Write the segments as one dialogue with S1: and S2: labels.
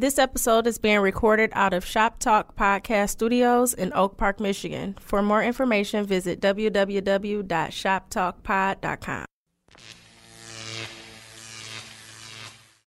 S1: This episode is being recorded out of Shop Talk Podcast Studios in Oak Park, Michigan. For more information, visit www.shoptalkpod.com.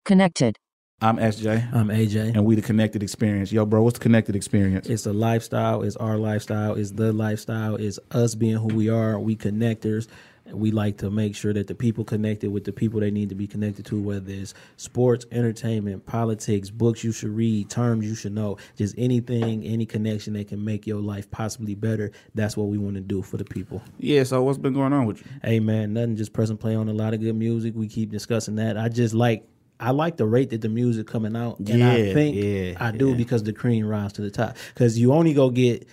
S2: Connected.
S3: I'm SJ,
S4: I'm AJ.
S3: and we the Connected Experience. Yo, bro, what's the Connected Experience?
S4: It's a lifestyle. It's our lifestyle. It's the lifestyle. It's us being who we are. We connectors. We like to make sure that the people connected with the people they need to be connected to, whether it's sports, entertainment, politics, books you should read, terms you should know, just anything, any connection that can make your life possibly better. That's what we want to do for the people.
S3: Yeah, so what's been going on with you?
S4: Hey man, nothing. Just press and play on a lot of good music. We keep discussing that. I just like. I like the rate that the music coming out, and I
S3: Yeah,
S4: think
S3: yeah,
S4: I do
S3: yeah.
S4: because the cream rise to the top. Because you only go get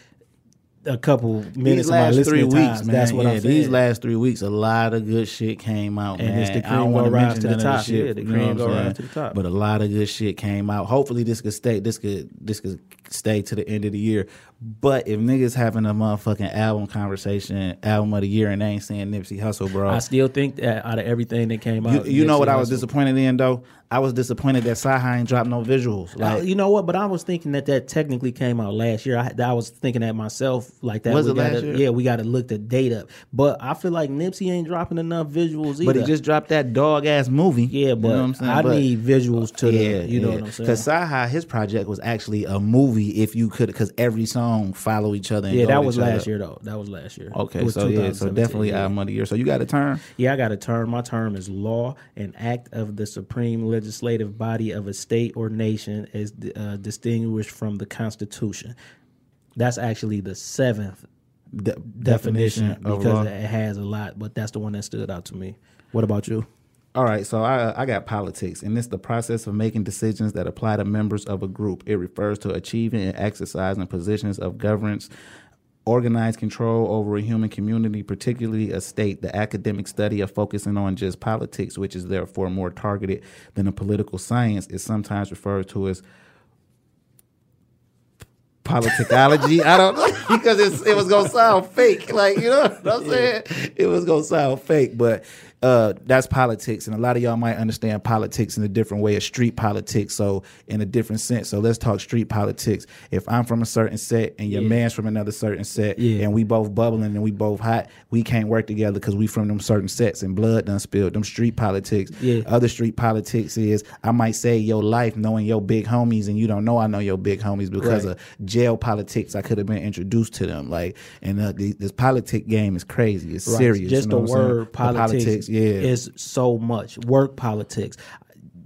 S4: a couple minutes
S3: These
S4: of my
S3: last three weeks,
S4: times.
S3: man.
S4: That's what
S3: yeah,
S4: I'm saying.
S3: These last three weeks, a lot of good shit came out,
S4: And
S3: man.
S4: it's the
S3: I
S4: cream
S3: don't wanna
S4: rise to the top.
S3: shit,
S4: Yeah, the cream go rise to the top.
S3: But a lot of good shit came out. Hopefully, this could stay. This could this could stay to the end of the year. But if niggas having a motherfucking album conversation, album of the year, and they ain't saying Nipsey Hussle, bro,
S4: I still think that out of everything that came out,
S3: you know
S4: Nipsey
S3: what I was disappointed in though? I was disappointed that Saha ain't dropped no visuals.
S4: Uh,
S3: Like,
S4: you know what? But I was thinking that that technically came out last year. I, I was thinking that myself, like that.
S3: Was
S4: we
S3: it last
S4: gotta,
S3: year?
S4: Yeah, we got to look the date up. But I feel like Nipsey ain't dropping enough visuals either.
S3: but he just dropped that dog ass movie.
S4: yeah, but
S3: you know what I'm saying?
S4: I
S3: But-
S4: need visuals to
S3: yeah,
S4: the. You know
S3: yeah.
S4: what I'm saying?
S3: Because Saha, his project was actually a movie. If you could, because every song follow each other. And
S4: yeah,
S3: go
S4: that was
S3: each other.
S4: last year though. That was last year.
S3: Okay, so yeah, so definitely
S4: yeah.
S3: album of the year. So you got a term?
S4: Yeah, I got a term. My term is law, and act of the supreme legislative body of a state or nation as uh, distinguished from the Constitution. That's actually the seventh
S3: De-
S4: definition,
S3: of
S4: because
S3: law.
S4: it has a lot, but that's the one that stood out to me. What about you?
S3: All right, so I I got politics, and it's the process of making decisions that apply to members of a group. It refers to achieving and exercising positions of governance, organized control over a human community, particularly a state. The academic study of focusing on just politics, which is therefore more targeted than a political science, is sometimes referred to as politicology. I don't know because it's, it was gonna sound fake. Like you know what I'm saying? It was gonna sound fake, but uh, that's politics, and a lot of y'all might understand politics in a different way of street politics. So in a different sense. So let's talk street politics. If I'm from a certain set and your man's from another certain set,
S4: Yeah.
S3: and we both bubbling and we both hot, we can't work together because we from them certain sets and blood done spilled. Them street politics.
S4: Yeah.
S3: Other street politics is I might say your life knowing your big homies and you don't know I know your big homies because
S4: Right.
S3: of jail politics. I could have been introduced to them. Like and uh, the, this politic game is crazy. It's
S4: Right.
S3: serious.
S4: Just
S3: you know
S4: the
S3: word politics, the
S4: word politics,
S3: yeah.
S4: is so much. Work politics.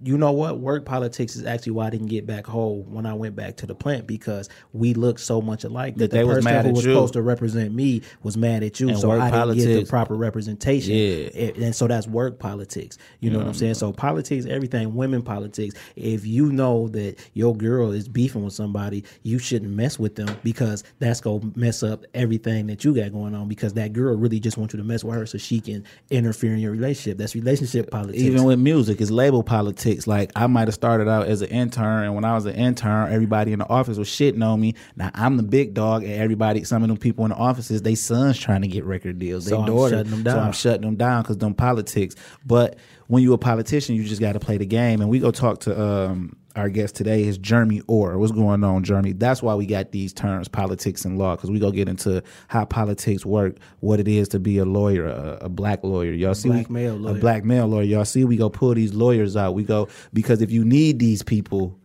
S4: You know what? Work politics is actually why I didn't get back whole when I went back to the plant because we look so much alike that, the
S3: was
S4: person
S3: mad
S4: who was
S3: you.
S4: supposed to represent me was mad at you,
S3: And
S4: so
S3: work
S4: I didn't get the proper representation.
S3: Yeah.
S4: And- and so that's work politics. You know what I'm mm. saying? So politics, everything, women politics. If you know that your girl is beefing with somebody, you shouldn't mess with them because that's gonna mess up everything that you got going on. Because that girl really just wants you to mess with her so she can interfere in your relationship. That's relationship politics.
S3: Even with music, it's label politics. Like I might have started out as an intern, and when I was an intern, everybody in the office was shitting on me. Now I'm the big dog, and everybody, some of them people in the offices, they sons trying to get record deals.
S4: So
S3: they
S4: I'm
S3: daughters,
S4: shutting them
S3: so
S4: down.
S3: I'm shutting them down because them politics. But when you a politician, you just got to play the game. And we go talk to um, our guest today is Jeremy Orr. What's going on, Jeremy? That's why we got these terms, politics and law, because we go get into how politics work, what it is to be a lawyer, a, a black lawyer. Y'all see,
S4: Black
S3: we,
S4: male
S3: a black male lawyer. Y'all see, we go pull these lawyers out. We go because if you need these people,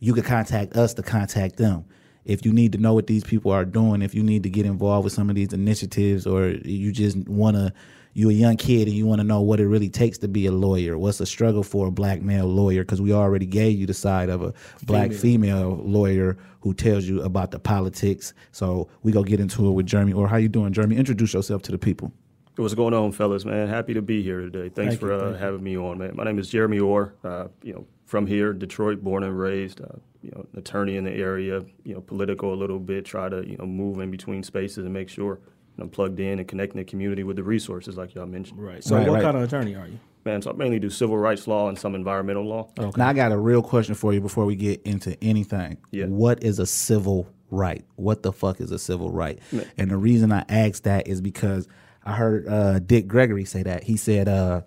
S3: you can contact us to contact them. If you need to know what these people are doing, if you need to get involved with some of these initiatives, or you just want to, you're a young kid and you want to know what it really takes to be a lawyer. What's the struggle for a black male lawyer? Because we already gave you the side of a black female lawyer who tells you about the politics. So we go get into it with Jeremy. Or how you doing, Jeremy? Introduce yourself to the people.
S5: What's going on, fellas? Man, happy to be here today. Thanks
S4: Thank
S5: for
S4: you,
S5: uh, having me on, man. My name is Jeremy Orr. Uh, you know, from here, Detroit, born and raised. Uh, you know, attorney in the area. You know, political a little bit. Try to you know move in between spaces and make sure I'm plugged in and connecting the community with the resources, like y'all mentioned.
S4: right. So
S3: Right,
S4: what
S3: right.
S4: kind of attorney are you?
S5: Man, so I mainly do civil rights law and some environmental law.
S3: Now I got a real question for you before we get into anything.
S5: Yeah.
S3: What is a civil right? What the fuck is a civil right? And the reason I asked that is because I heard uh, Dick Gregory say that. He said uh,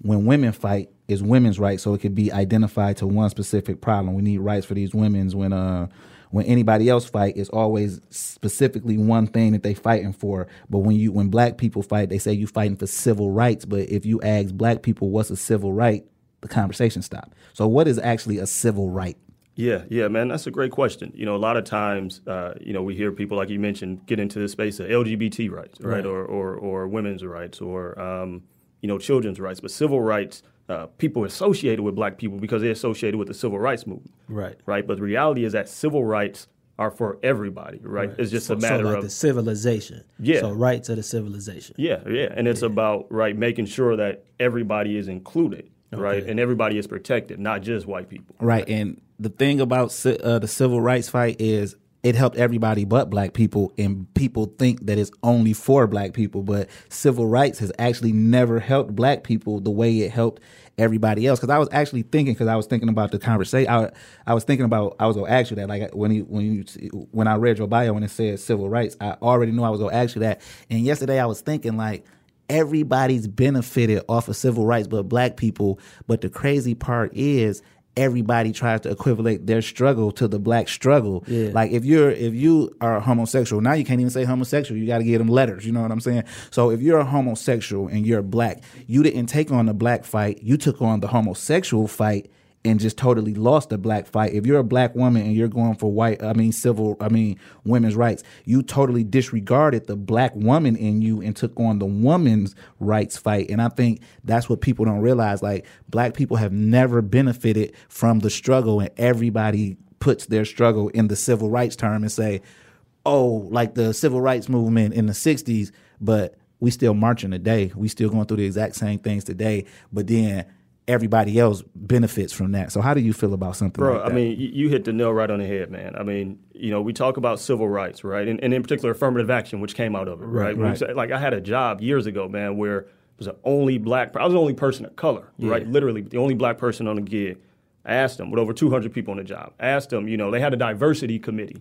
S3: when women fight, is women's rights, so it could be identified to one specific problem. We need rights for these women's when uh when anybody else fight, it's always specifically one thing that they fighting for. But when you when black people fight, they say you fighting for civil rights. But if you ask black people what's a civil right, the conversation stop. So what is actually a civil right?
S5: Yeah, yeah, man, that's a great question. You know, a lot of times, uh, you know, we hear people like you mentioned get into the space of LGBT rights, right, right. Or, or or women's rights, or um, you know, children's rights, but civil rights. Uh, people associated with black people because they're associated with the civil rights movement,
S4: right?
S5: Right, but the reality is that civil rights are for everybody, right? right. It's just
S4: so,
S5: a matter
S4: so like
S5: of
S4: the civilization.
S5: Yeah.
S4: So rights of the civilization.
S5: Yeah, yeah, and it's yeah. about right making sure that everybody is included, okay. right, and everybody is protected, not just white people.
S3: Right, and the thing about uh, the civil rights fight is it helped everybody but black people and people think that it's only for black people but civil rights has actually never helped black people the way it helped everybody else. Because i was actually thinking because i was thinking about the conversation I, I was thinking about i was to ask you that like when you when you when i read your bio and it said civil rights i already knew i was to ask you that. And yesterday i was thinking like everybody's benefited off of civil rights but black people. But the crazy part is everybody tries to equivalent their struggle to the black struggle.
S4: Yeah.
S3: Like if you're if you are homosexual, now you can't even say homosexual. You got to give them letters. You know what I'm saying? So if you're a homosexual and you're black, you didn't take on the black fight. You took on the homosexual fight and just totally lost the black fight. If you're a black woman and you're going for white, I mean civil, I mean women's rights, you totally disregarded the black woman in you and took on the woman's rights fight. And I think that's what people don't realize. Like black people have never benefited from the struggle, and everybody puts their struggle in the civil rights term and say, "Oh, like the civil rights movement in the '60s," but we still marching today. We still going through the exact same things today. But then everybody else benefits from that. So how do you feel about something
S5: Bro,
S3: like
S5: I mean, you hit the nail right on the head, man. I mean, you know, we talk about civil rights, right? And, and in particular, affirmative action, which came out of it, right?
S3: right,
S5: right. like, I had a job years ago, man, where I was the only black, I was the only person of color, yeah. right? Literally, the only black person on the gig. I asked them with over 200 people on the job. I asked them, you know, they had a diversity committee.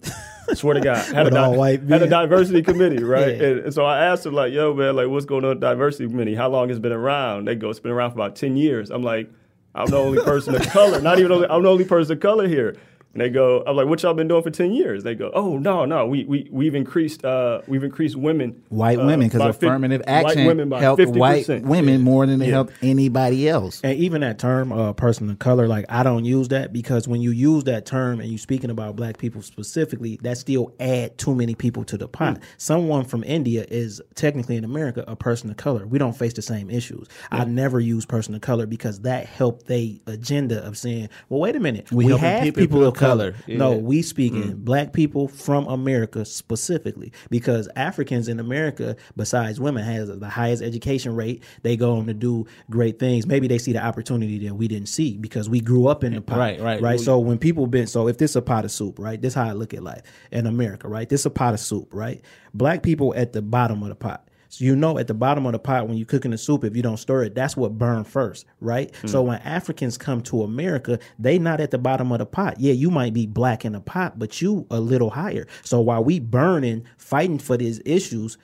S5: I swear to God, had, a, di- had a diversity committee, right? yeah. and, and, so I asked them, like, yo, man, like, what's going on with diversity committee? How long has it been around? They go, it's been around for about 10 years. I'm like, I'm the only person of color. Not even only, I'm the only person of color here. And they go, I'm like, what y'all been doing for ten years? They go, oh no, no, we we we've increased uh, we've increased women,
S3: white uh, women, because affirmative 50, action white women helped 50%. white women more than it yeah. helped anybody else.
S4: And even that term, uh, person of color, like I don't use that because when you use that term and you're speaking about black people specifically, that still add too many people to the pot. Mm. Someone from India is technically in America a person of color. We don't face the same issues. Yeah. I never use person of color because that helped they agenda of saying, well, wait a minute, we, we have people, people of color color. Yeah. No, we speaking mm. black people from America specifically because Africans in America, besides women, has the highest education rate. They go on to do great things. Maybe they see the opportunity that we didn't see because we grew up in the pot.
S3: Right, right,
S4: right. So when people been so if this a pot of soup, right? This how I look at life in America, right? This a pot of soup, right? Black people at the bottom of the pot so you know at the bottom of the pot when you're cooking the soup, if you don't stir it, that's what burn first, right? Mm. So when Africans come to America, they not at the bottom of the pot. Yeah, you might be black in the pot, but you a little higher. So while we burning, fighting for these issues,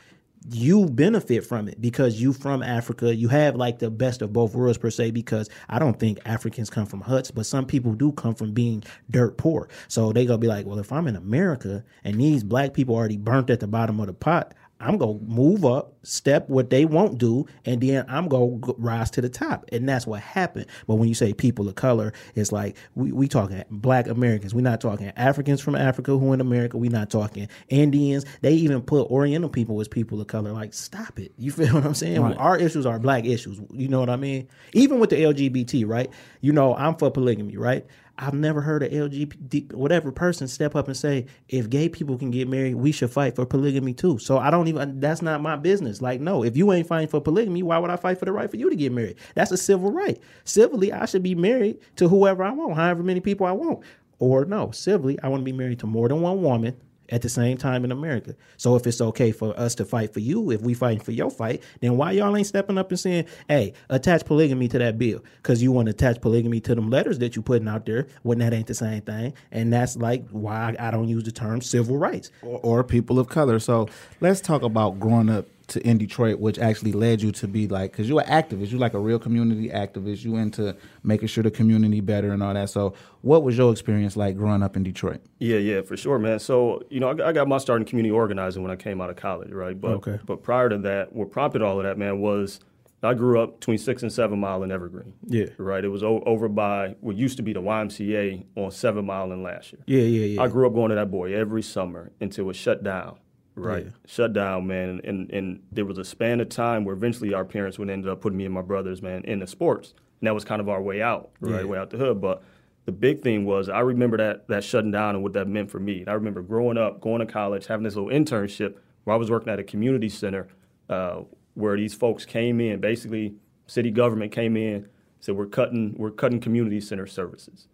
S4: you benefit from it because you from Africa. You have like the best of both worlds per se. Because I don't think Africans come from huts, but some people do come from being dirt poor. So they gonna be like, well, if I'm in America and these black people already burnt at the bottom of the pot, I'm gonna move up, step what they won't do, and then I'm gonna rise to the top. And that's what happened. But when you say people of color, it's like we we talking black Americans. We're not talking Africans from Africa who in America. We're not talking Indians. They even put Oriental people as people of color. Like, stop it. You feel what I'm saying? Right. Our issues are black issues. You know what I mean? Even with the LGBT, right? You know, I'm for polygamy, right? I've never heard a LGBT whatever person step up and say, if gay people can get married, we should fight for polygamy too. So I don't even that's not my business. Like, no, if you ain't fighting for polygamy, why would I fight for the right for you to get married? That's a civil right. Civilly, I should be married to whoever I want, however many people I want. Or no, civilly, I want to be married to more than one woman at the same time in America. So if it's okay for us to fight for you, if we fighting for your fight, then why y'all ain't stepping up and saying, "Hey, attach polygamy to that bill"? Because you want to attach polygamy to them letters that you putting out there when that ain't the same thing. And that's like why I don't use the term civil rights
S3: or, or people of color. So let's talk about growing up to in Detroit, which actually led you to be like, because you're an activist, you're like a real community activist. You into making sure the community better and all that. So, what was your experience like growing up in Detroit?
S5: Yeah, yeah, for sure, man. So, you know, I got, I got my start in community organizing when I came out of college, right? But,
S4: Okay.
S5: But prior to that, what prompted all of that, man, was I grew up between six and seven mile in Evergreen.
S4: Yeah.
S5: Right. It was o- over by what used to be the YMCA on Seven Mile in last year.
S4: Yeah, yeah, yeah.
S5: I grew up going to that boy every summer until it was shut down. Right.
S4: Yeah.
S5: Shut down, man. And, and there was a span of time where eventually our parents would end up putting me and my brothers, man, into sports. And that was kind of our way out, right?
S4: Yeah.
S5: Way out the hood. But the big thing was I remember that that shutting down and what that meant for me. And I remember growing up, going to college, having this little internship where I was working at a community center uh, where these folks came in, basically city government came in, said we're cutting we're cutting community center services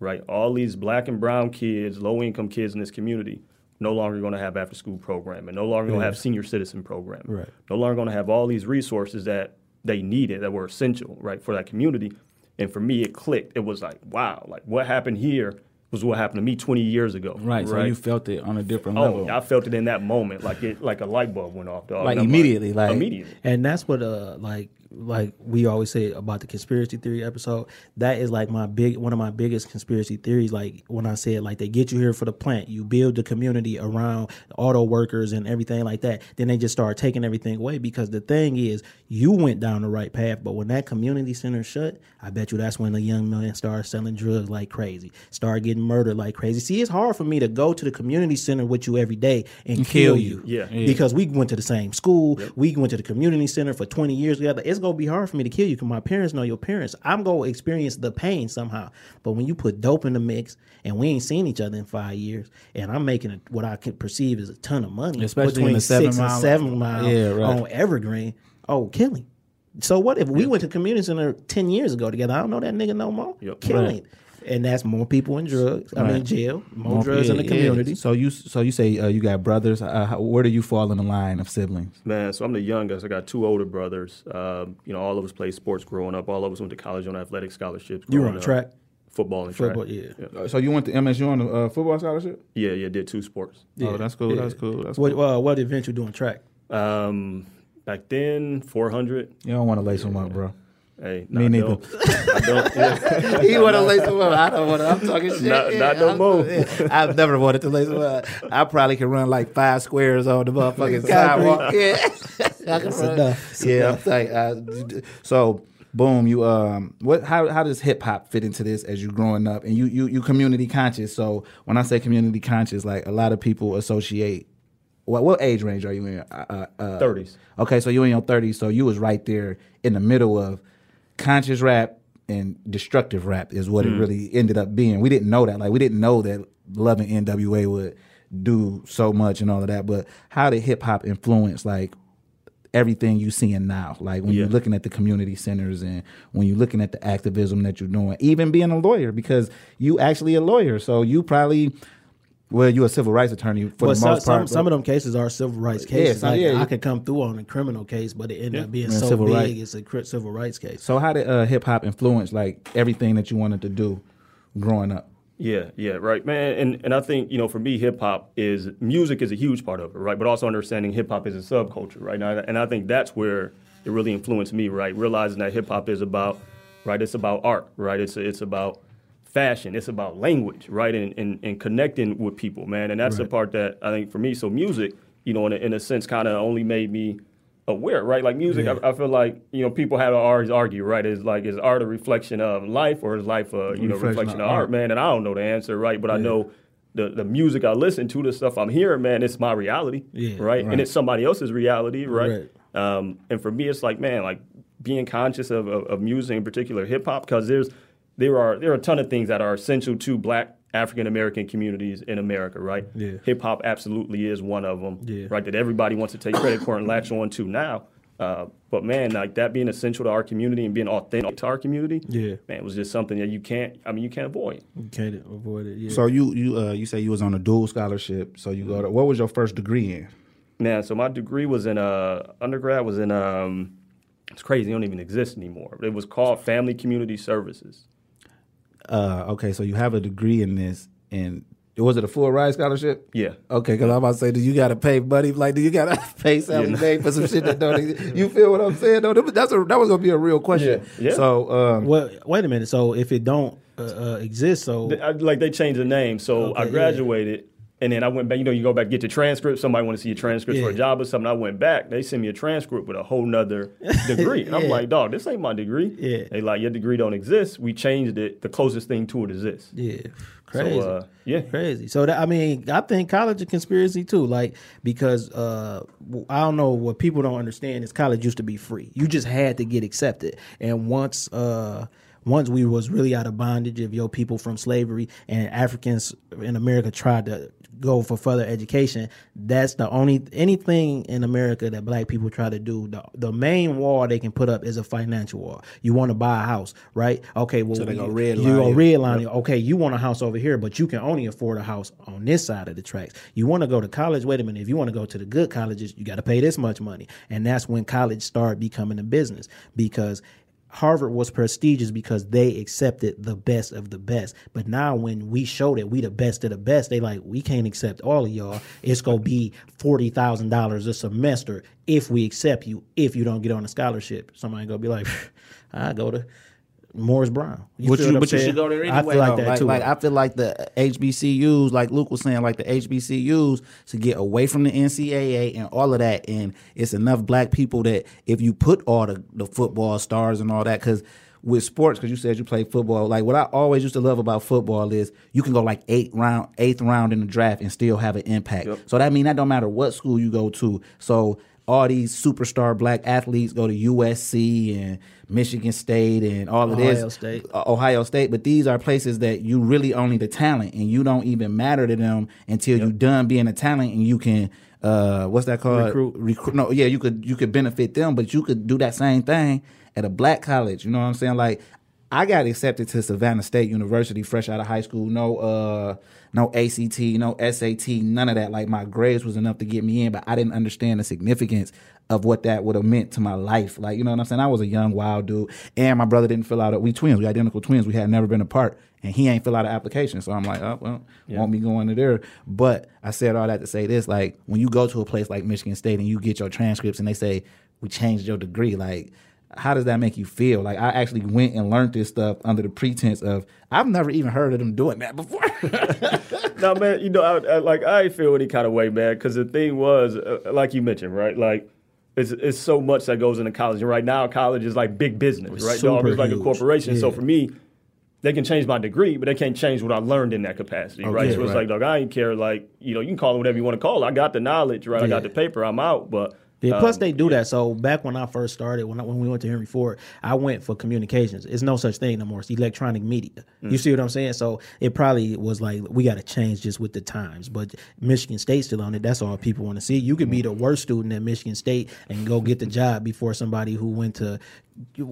S5: right? All these black and brown kids, low income kids in this community, no longer going to have after school programming, no longer going to have senior citizen programming,
S4: Right.
S5: no longer going to have all these resources that they needed that were essential, right, for that community. And for me, it clicked. It was like, wow, like what happened here was what happened to me 20 years ago.
S3: Right. So you felt it on a different
S5: Oh,
S3: level.
S5: I felt it in that moment, like it, like a light bulb went off, dog.
S3: Like
S5: And
S3: immediately, like-
S5: immediately.
S4: and that's what uh like like we always say about the conspiracy theory episode that is like my big one of my biggest conspiracy theories like when i said like they get you here for the plant you build the community around auto workers and everything like that then they just start taking everything away because the thing is you went down the right path but when that community center shut i bet you that's when the young man started selling drugs like crazy start getting murdered like crazy see it's hard for me to go to the community center with you every day and, kill,
S3: kill
S4: you,
S3: you.
S5: Yeah. Yeah.
S4: because we went to the same school. We went to the community center for 20 years together. It's going to be hard for me to kill you because my parents know your parents. I'm going to experience the pain somehow. But when you put dope in the mix and we ain't seen each other in five years and I'm making a, what I can perceive as a ton of money,
S3: Especially
S4: between
S3: the seven
S4: six
S3: mile-
S4: and seven mile
S3: Yeah, right.
S4: on Evergreen, oh, killing. So what if we went to community center 10 years ago together? I don't know that nigga no more.
S5: Yep.
S4: Killing.
S3: Right.
S4: And that's more people in drugs. I mean,
S3: Right.
S4: jail, more,
S3: More-
S4: drugs in
S3: yeah,
S4: the
S3: yeah.
S4: community.
S3: So you so you say uh, you got brothers. Uh, how, where do you fall in the line of siblings?
S5: Man, so I'm the youngest. I got two older brothers. Um, you know, all of us played sports growing up. All of us went to college on athletic scholarships.
S4: You were on
S5: up.
S4: track?
S5: football and
S4: Football,
S5: track.
S4: yeah.
S3: Uh, So you went to MSU on a uh, football scholarship?
S5: yeah, yeah. Did two sports.
S3: Oh, that's cool.
S4: Yeah.
S3: That's cool. That's
S4: What,
S3: cool.
S4: uh, what event you doing track?
S5: Um, back then, 400.
S3: You don't want to lace them up, bro.
S5: Hey,
S3: Me
S5: I
S3: neither.
S5: Don't. I don't. Yeah.
S3: he want to lace them up. I don't want to. I'm talking shit.
S5: Not- not no
S3: I'm-
S5: more.
S3: yeah. I've never wanted to lace them up. I probably can run like five squares on the motherfucking sidewalk. Yeah, I can run.
S4: enough. It's
S3: yeah, I'm like, uh, so boom. You um, what? How how does hip hop fit into this as you growing up? And you you you community conscious. So when I say community conscious, like a lot of people associate. What what age range are you in? Uh, uh,
S5: 30s.
S3: Okay, so you in your thirties, so you was right there in the middle of conscious rap and destructive rap is what it mm. really ended up being. We didn't know that. Like we didn't know that loving NWA would do so much and all of that. But how did hip hop influence like everything you seeing now? Like when
S5: Yeah.
S3: you're looking at the community centers and when you're looking at the activism that you're doing, even being a lawyer, because you actually a lawyer. So you probably well, you're a civil rights attorney for
S4: Well,
S3: the
S4: some,
S3: most part.
S4: some, some of them cases are civil rights cases.
S3: some-
S4: like,
S3: yeah.
S4: I could come through on a criminal case, but it ended up being
S3: Yeah,
S4: so
S3: civil
S4: big,
S3: right.
S4: it's a cri- civil rights case.
S3: So how did uh, hip hop influence like everything that you wanted to do growing up?
S5: Yeah, yeah, right, man. And and I think you know, for me, hip hop is music is a huge part of it, right? But also understanding hip hop is a subculture, right? And I, and I think that's where it really influenced me, right? Realizing that hip hop is about, right? It's about art, right? It's it's about fashion. It's about language, right? And and, and connecting with people, man. And that's the part that I think for me. So music, you know, in a, in a sense, kind of only made me aware, right? Like music, I, I feel like you know people have always argue, right? Is like is art a reflection of life or is life a you know
S3: Reflection
S5: reflection
S3: of
S5: art,
S3: art.
S5: man? And I don't know the answer, right? But I know the the music I listen to, the stuff I'm hearing, man, it's my reality,
S4: Yeah,
S5: right?
S3: right.
S5: And it's somebody else's reality, right? Um, and for me, it's like, man, like being conscious of, of, of music, in particular hip hop, because there's there are there are a ton of things that are essential to Black African American communities in America, right?
S4: Yeah.
S5: Hip hop absolutely is one of them,
S4: Yeah.
S5: right? That everybody wants to take credit for and latch on to now. Uh, but man, like that being essential to our community and being authentic to our community,
S4: Yeah.
S5: man, it was just something that you can't. I mean, you can't avoid.
S4: You can't avoid it. Yeah.
S3: So you you uh, you say you was on a dual scholarship. So you go to what was your first degree in?
S5: Man, so my degree was in uh, undergrad was in um, it's crazy. It don't even exist anymore. It was called Family Community Services.
S3: Uh, okay, so you have a degree in this, and Was it a full ride scholarship?
S5: Yeah.
S3: Okay, because I'm about to say, do you got to pay money? Like, do you got to pay Sallie
S5: Yeah.
S3: Mae for some shit that don't? exist? You feel what I'm saying? though? that's a, that was gonna be a real question.
S5: Yeah. Yeah.
S3: So, um,
S4: Well, wait a minute. So if it don't uh, uh, exist, so
S5: Th- I- like they changed the name. So
S4: Okay,
S5: I
S4: yeah.
S5: graduated, and then I went back. You know, you go back get your transcript. Somebody want to see your transcripts for a job or something. I went back. They sent me a transcript with a whole nother degree. And I'm like, dog, this ain't my degree.
S4: Yeah.
S5: They like your degree don't exist. We changed it. The closest thing to it is this.
S4: yeah, crazy.
S5: So uh, yeah.
S4: Crazy. So that, I mean, I think college is conspiracy too. Like because uh, I don't know what people don't understand is college used to be free. You just had to get accepted, and once uh, once we was really out of bondage of your people from slavery and Africans in America tried to go for further education. That's the only anything in America that black people try to do. The, the main wall they can put up is a financial wall. You want to buy a house, right? Okay, well
S3: So they go redline
S4: you go
S3: you.
S4: redline you. Okay, you want a house over here, but you can only afford a house on this side of the tracks. You want to go to college? Wait a minute. If you want to go to the good colleges, you got to pay this much money, and that's when college started becoming a business because. Harvard was prestigious because they accepted the best of the best. But now when we show that we the best of the best, they like we can't accept all of y'all. It's gonna be forty thousand dollars a semester if we accept you. If you don't get on a scholarship, somebody gonna be like, I go to Morris Brown. You
S3: but you, but you should go there anyway.
S4: I feel like
S3: though.
S4: that
S3: like,
S4: too.
S3: like, I feel like the HBCUs, like Luke was saying, like the HBCUs to get away from the NCAA and all of that. And it's enough black people that if you put all the, the football stars and all that, because with sports, because you said you play football, like what I always used to love about football is you can go like eight round, eighth round in the draft and still have an impact.
S5: Yep.
S3: So that means that don't matter what school you go to. So all these superstar black athletes go to USC and Michigan State and all of this.
S4: Ohio State.
S3: uh, Ohio State, but these are places that you really only the talent, and you don't even matter to them until you're done being a talent, and you can uh, what's that called?
S4: Recruit.
S3: Recruit. No, yeah, you could you could benefit them, but you could do that same thing at a black college. You know what I'm saying? Like I got accepted to Savannah State University fresh out of high school. No, uh, no ACT, no SAT, none of that. Like my grades was enough to get me in, but I didn't understand the significance of what that would have meant to my life. Like you know what I'm saying? I was a young wild dude, and my brother didn't fill out. A, we twins, we identical twins. We had never been apart, and he ain't fill out an application. So I'm like, oh well, won't be going to there. But I said all that to say this: like when you go to a place like Michigan State and you get your transcripts and they say we changed your degree, like how does that make you feel? Like I actually went and learned this stuff under the pretense of I've never even heard of them doing that before.
S5: no, man, you know, I, I, like I feel any kind of way, man, because the thing was, uh, like you mentioned, right? Like it's it's so much that goes into college, and right now college is like big business, right? Dog, it's like a
S4: huge.
S5: corporation. So for me, they can change my degree, but they can't change what I learned in that capacity, right? so it's
S3: right.
S5: like, dog, I ain't care. Like you know, you can call it whatever you want to call it. I got the knowledge, right? I got the paper. I'm out, but.
S4: Yeah, plus
S5: um,
S4: they do that. So back when I first started, when I, when we went to Henry Ford, I went for communications. It's no such thing no more. It's electronic media.
S5: Mm.
S4: You see what I'm saying? So it probably was like we got to change just with the times. But Michigan State's still on it. That's all people want to see. You could be the worst student at Michigan State and go get the job before somebody who went to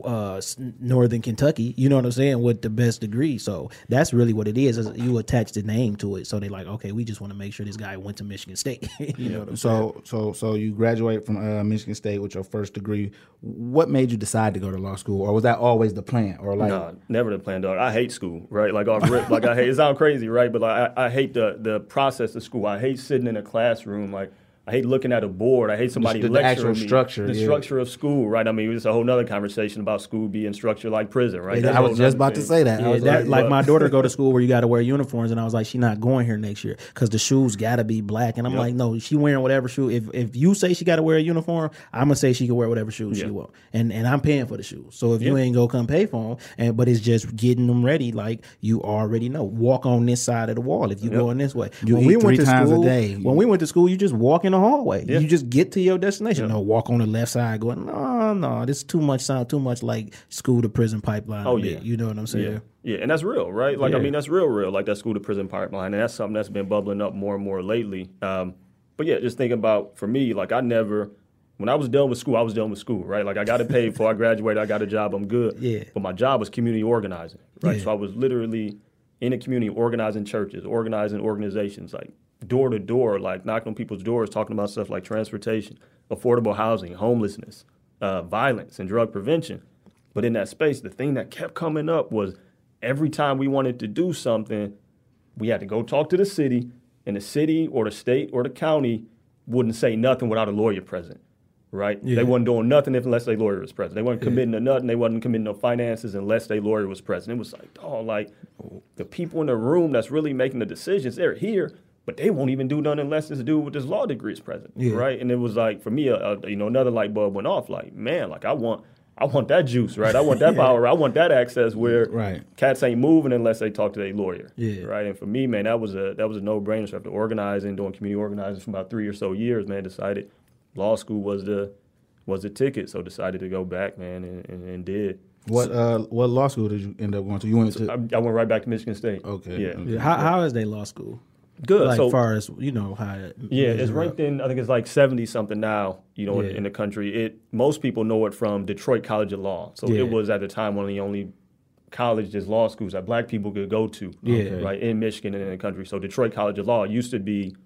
S4: uh, Northern Kentucky. You know what I'm saying? With the best degree. So that's really what it is. is You attach the name to it. So they're like, okay, we just want to make sure this guy went to Michigan State. you know what I'm saying?
S3: so so so you graduate from uh, Michigan State with your first degree. What made you decide to go to law school, or was that always the plan? Or like
S5: Nah, never the plan, dog. I hate school, right? Like off rip, like I hate. It sounds crazy, right? But like, I, I hate the the process of school. I hate sitting in a classroom. Like I hate looking at a board. I hate somebody
S3: the
S5: lecturing
S3: actual
S5: me.
S3: structure,
S5: the
S3: yeah.
S5: structure of school, right? I mean, it's a whole nother conversation about school being structured like prison, right?
S3: Yeah,
S5: That's
S3: I
S5: a
S3: was just
S5: nother
S3: about to say that. I
S4: Yeah,
S3: was
S4: that,
S3: like,
S4: like
S5: but-
S4: my daughter go to school where you got to wear uniforms, and I was like, she not going here next year because the shoes got to be black. And I'm like, no, she wearing whatever shoe. If if you say she got to wear a uniform, I'm gonna say she can wear whatever shoes she want, and and I'm paying for the shoes. So if you
S5: Yeah.
S4: ain't go come pay for them, and but it's just getting them ready, like you already know. Walk on this side of the wall if you going this way.
S3: You
S4: when
S3: eat
S4: we went
S3: three
S4: to
S3: times a
S4: school,
S3: day.
S4: when we went to school, you just walk in the hallway.
S5: Yeah.
S4: You just get to your destination. No, walk on the left side. Going, no, no, this is too much sound. Too much like school to prison pipeline.
S5: Oh,
S4: me.
S5: yeah.
S4: you know what I'm saying.
S5: Yeah, yeah, and that's real, right? Like I mean, that's real, real. Like that school to prison pipeline, and that's something that's been bubbling up more and more lately. Um, but yeah, just thinking about for me, like I never, when I was done with school, I was done with school, right? Like I got it paid before I graduated. I got a job. I'm good.
S4: Yeah.
S5: But my job was community organizing, right?
S4: Yeah.
S5: So I was literally in the community organizing churches, organizing organizations, like door to door, like knocking on people's doors, talking about stuff like transportation, affordable housing, homelessness, uh, violence, and drug prevention. But in that space, the thing that kept coming up was every time we wanted to do something, we had to go talk to the city, and the city or the state or the county wouldn't say nothing without a lawyer present. Right?
S4: Yeah.
S5: They wasn't doing nothing if unless their lawyer was present. They weren't committing to nothing. They wasn't committing no finances unless their lawyer was present. It was like, oh, like the people in the room that's really making the decisions, they're here, but they won't even do nothing unless this dude with this law degree is present.
S4: Yeah.
S5: Right? And it was like for me, a, a, you know, another light bulb went off. Like, man, like I want, I want that juice, right? I want that power. I want that access where
S3: Right.
S5: cats ain't moving unless they talk to their lawyer.
S4: Yeah.
S5: Right. And for me, man, that was a that was a no brainer. So after organizing, doing community organizing for about three or so years, man, decided law school was the was the ticket. So decided to go back, man, and, and, and did.
S3: What uh what law school did you end up going to? You went to
S5: I, I went right back to Michigan State.
S3: Okay.
S5: Yeah.
S3: Okay.
S4: Yeah. How, how is they law school?
S5: Good.
S4: Like
S5: so
S4: far as you know how it
S5: Yeah, it's
S4: measure up.
S5: ranked in. I think it's like seventy something now. You know, in,
S4: Yeah.
S5: in the country, it most people know it from Detroit College of Law. So
S4: Yeah.
S5: it was at the time one of the only colleges, law schools that Black people could go to.
S4: Yeah.
S5: right in Michigan and in the country. So Detroit College of Law used to be.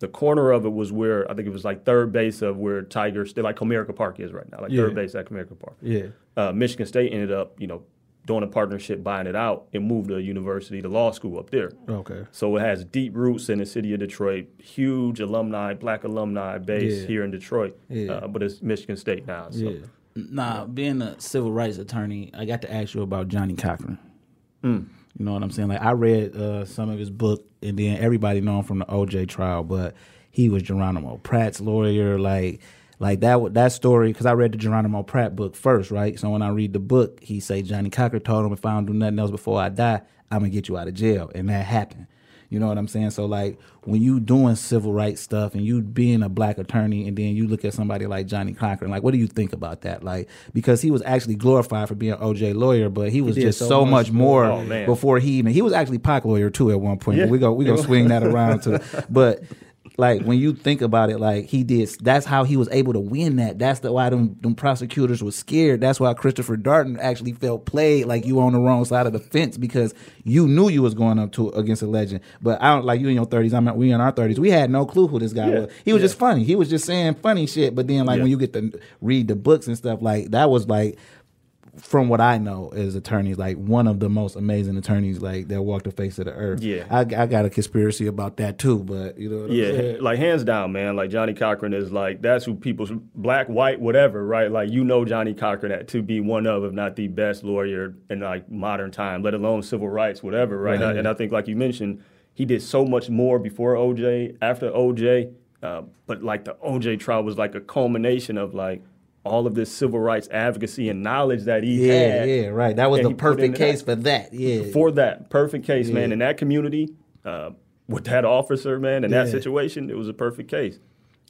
S5: The corner of it was where I think it was like third base of where Tigers, they're like Comerica Park is right now, like
S4: Yeah.
S5: third base at Comerica Park.
S4: Yeah.
S5: Uh, Michigan State ended up, you know, doing a partnership, buying it out, and moved the university, the law school up there.
S4: Okay.
S5: So it has deep roots in the city of Detroit, huge alumni, black alumni base
S4: Yeah.
S5: here in Detroit.
S4: Yeah.
S5: Uh, but it's Michigan State now. So.
S4: Yeah.
S3: Nah, being a civil rights attorney, I got to ask you about Johnnie Cochran.
S5: Mm.
S3: You know what I'm saying? Like I read uh, some of his book, and then everybody know him from the OJ trial, but he was Geronimo Pratt's lawyer. Like, like that that story because I read the Geronimo Pratt book first, right? So when I read the book, he say Johnnie Cochran told him if I don't do nothing else before I die, I'm gonna get you out of jail, and that happened. You know what I'm saying? So like when you doing civil rights stuff and you being a black attorney and then you look at somebody like Johnnie Cochran, like what do you think about that? Like because he was actually glorified for being an OJ lawyer, but he was
S4: did
S3: just
S4: so
S3: so,
S4: much
S3: much more
S5: Oh,
S3: before he even he was actually Pac lawyer too at one point.
S5: Yeah.
S3: But we go we gonna swing that around to but like when you think about it, like he did that's how he was able to win that. That's the why them, them prosecutors were scared. That's why Christopher Darden actually felt played like you were on the wrong side of the fence because you knew you was going up to against a legend. But I don't like you in your thirties, I'm we in our thirties. We had no clue who this guy
S5: Yeah.
S3: was. He was just funny. He was just saying funny shit. But then like
S5: Yeah.
S3: when you get to read the books and stuff, like that was like from what I know as attorneys, like one of the most amazing attorneys like that walked the face of the earth.
S5: Yeah.
S3: I, I got a conspiracy about that too, but you know what I'm
S5: Yeah, like hands down, man. Like Johnnie Cochran is like that's who people's black, white, whatever, right? Like you know Johnnie Cochran at, to be one of, if not the best lawyer in like modern time, let alone civil rights, whatever, right?
S3: Right.
S5: And I think, like you mentioned, he did so much more before OJ, after OJ, uh, but like the OJ trial was like a culmination of like all of this civil rights advocacy and knowledge that he
S3: Yeah,
S5: had.
S3: yeah, yeah, right. That was the perfect case
S5: that.
S3: for that. Yeah.
S5: for that perfect case, man. In that community, uh, with that officer, man, in that
S4: Yeah.
S5: situation, it was a perfect case.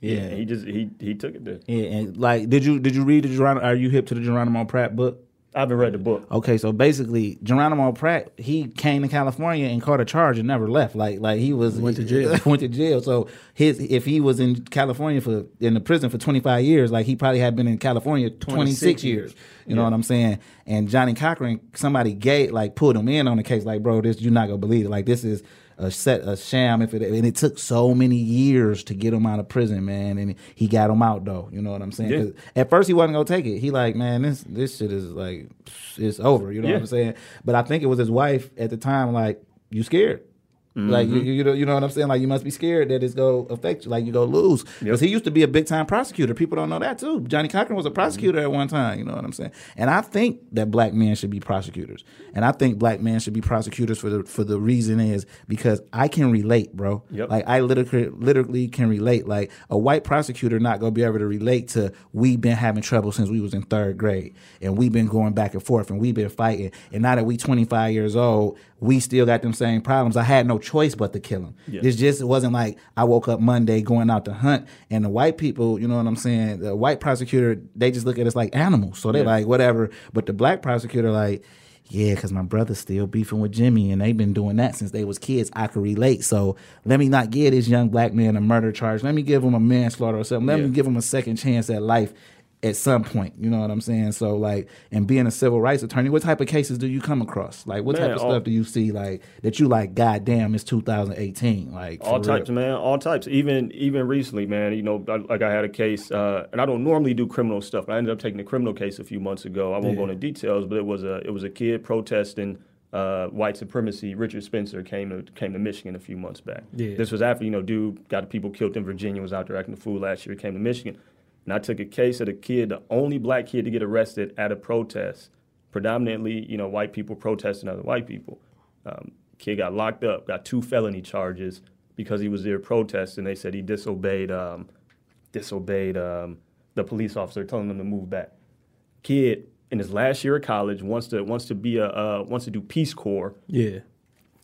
S3: Yeah.
S5: and he just he he took it there.
S3: yeah, and like did you did you read the Geronimo are you hip to the Geronimo Pratt book?
S5: I haven't read the book.
S3: Okay, so basically, Geronimo Pratt he came to California and caught a charge and never left. Like like he was
S4: Went to jail.
S3: went to jail. So his if he was in California for in the prison for twenty five years, like he probably had been in California
S4: 26
S3: years. You know what I'm saying? And Johnnie Cochran, somebody gay like pulled him in on the case. Like, bro, this you're not gonna believe it. Like this is a set a sham. If it and it took so many years to get him out of prison, man. And he got him out though. You know what I'm saying?
S5: Yeah.
S3: At first he wasn't gonna take it. He like, man, this this shit is like it's over. You know
S5: Yeah.
S3: what I'm saying? But I think it was his wife at the time. Like, you scared? Like you,
S5: Mm-hmm.
S3: you, you know, you know what I'm saying. Like you must be scared that it's go affect you. Like you go lose because
S5: Yep.
S3: he used to be a big time prosecutor. People don't know that too. Johnnie Cochran was a prosecutor at one time. You know what I'm saying? And I think that black men should be prosecutors. And I think black men should be prosecutors for the for the reason is because I can relate, bro.
S5: Yep.
S3: Like I literally literally can relate. Like a white prosecutor not gonna be able to relate to we've been having trouble since we was in third grade and we've been going back and forth and we've been fighting and now that we 25 years old we still got them same problems. I had no choice but to kill him.
S5: Yeah.
S3: It's just it wasn't like I woke up Monday going out to hunt and the white people, you know what I'm saying? The white prosecutor they just look at us like animals, so they're
S5: Yeah.
S3: like whatever. But the black prosecutor like. Yeah, because my brother's still beefing with Jimmy, and they've been doing that since they was kids. I could relate. So let me not give this young black man a murder charge. Let me give him a manslaughter or something. Let me give him a second chance at life at some point. You know what I'm saying? So like, and being a civil rights attorney, what type of cases do you come across? Like, what
S5: Man,
S3: type of
S5: all-
S3: stuff do you see like that you like? God damn, it's 2018. Like
S5: all types,
S3: real.
S5: man. All types. Even even recently, man. You know, I- like I had a case, uh, and I don't normally do criminal stuff. But I ended up taking a criminal case a few months ago. I won't go into details, but it was a it was a kid protesting uh, white supremacy, Richard Spencer came to came to Michigan a few months back.
S4: Yeah.
S5: This was after you know, dude got people killed in Virginia, was out there acting a fool last year. Came to Michigan, and I took a case of the kid, the only black kid to get arrested at a protest, predominantly you know white people protesting other white people. Um, kid got locked up, got two felony charges because he was there protesting. They said he disobeyed um, disobeyed um, the police officer telling them to move back. Kid in his last year of college wants to wants to be a uh, wants to do Peace Corps.
S4: Yeah,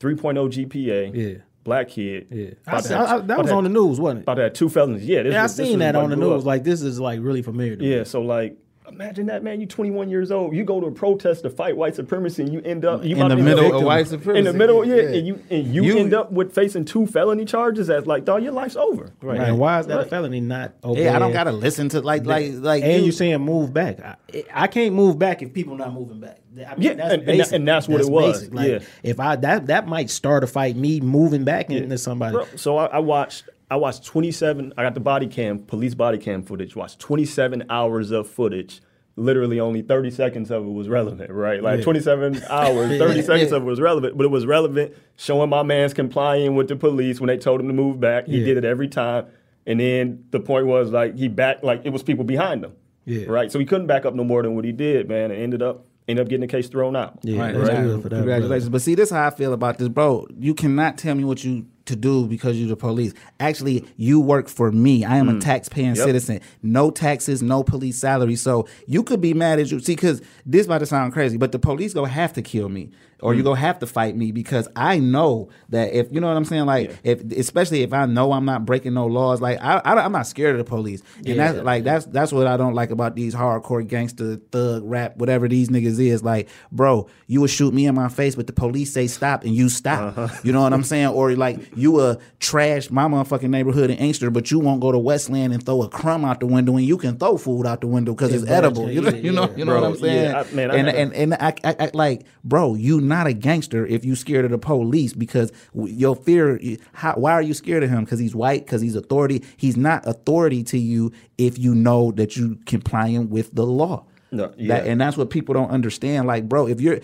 S5: 3.0 GPA.
S4: yeah,
S5: Black kid.
S4: yeah. I,
S5: About
S4: see- I- I- that was
S5: to
S4: on the news, wasn't it?
S5: About that two felonies. Yeah, this
S4: Yeah, I
S5: was- this
S4: seen
S5: was
S4: that on the
S5: grew
S4: news.
S5: up.
S4: Like this is like really familiar. To me.
S5: Yeah, so like imagine that man, You're 21 years old, you go to a protest to fight white supremacy, and you end up you
S3: In the
S5: to be
S3: middle of
S5: victim.
S3: white supremacy,
S5: In the middle, yeah,
S3: yeah.
S5: and you and you,
S3: You-
S5: end up with facing two felony charges. As like, dog, your life's over.
S4: Right.
S3: Right.
S4: And why is that a felony? Not okay.
S3: Yeah, I don't gotta listen to like like like
S4: and
S3: you-
S4: you saying move back. I, I can't move back if people not moving back. I mean,
S5: Yeah,
S4: that's
S5: and- and
S4: basic.
S5: and that's what it was,
S4: basic. Like,
S5: yeah.
S4: if I that that might start a fight, me moving back into somebody.
S5: Bro, so I, I watched I watched 27. I got the body cam, police body cam footage. Watched 27 hours of footage. Literally, only 30 seconds of it was relevant, right? Like 27 hours, 30 seconds of it was relevant, but it was relevant showing my man's complying with the police when they told him to move back. He
S4: Yeah.
S5: did it every time, and then the point was like he backed, like it was people behind him,
S4: Yeah.
S5: right? So he couldn't back up no more than what he did, man, and ended up ended up getting the case thrown out.
S4: Yeah,
S3: Right, right.
S4: good for that.
S3: Congratulations. But see, this is how I feel about this, bro. You cannot tell me what you to do because you're the police. Actually, you work for me. I am a hmm. tax-paying
S5: Yep.
S3: citizen. No taxes, no police salary. So you could be mad at you. See, because this might sound crazy, but the police gonna have to kill me, or you're gonna have to fight me because I know that if you know what I'm saying, like if especially if I know I'm not breaking no laws, like I, I am not scared of the police, and
S4: Yeah.
S3: that's like that's that's what I don't like about these hardcore gangster thug rap whatever these niggas is. Like, bro, you will shoot me in my face, but the police say stop and you stop.
S5: Uh-huh.
S3: You know what I'm saying? Or like you a trash my motherfucking neighborhood in Inkster, but you won't go to Westland and throw a crumb out the window and you can throw food out the window because it's
S4: Yeah,
S3: edible. You know,
S4: yeah,
S3: you know, you know
S5: Bro,
S3: what I'm saying?
S5: yeah, I- man, I
S3: and,
S5: had a-
S3: and and I, I, I like, bro, you not a gangster if you scared of the police because your fear. How, why are you scared of him? Because he's white. Because he's authority. He's not authority to you if you know that you complying with the law.
S5: No,
S3: That- and that's what people don't understand. Like, bro, if you're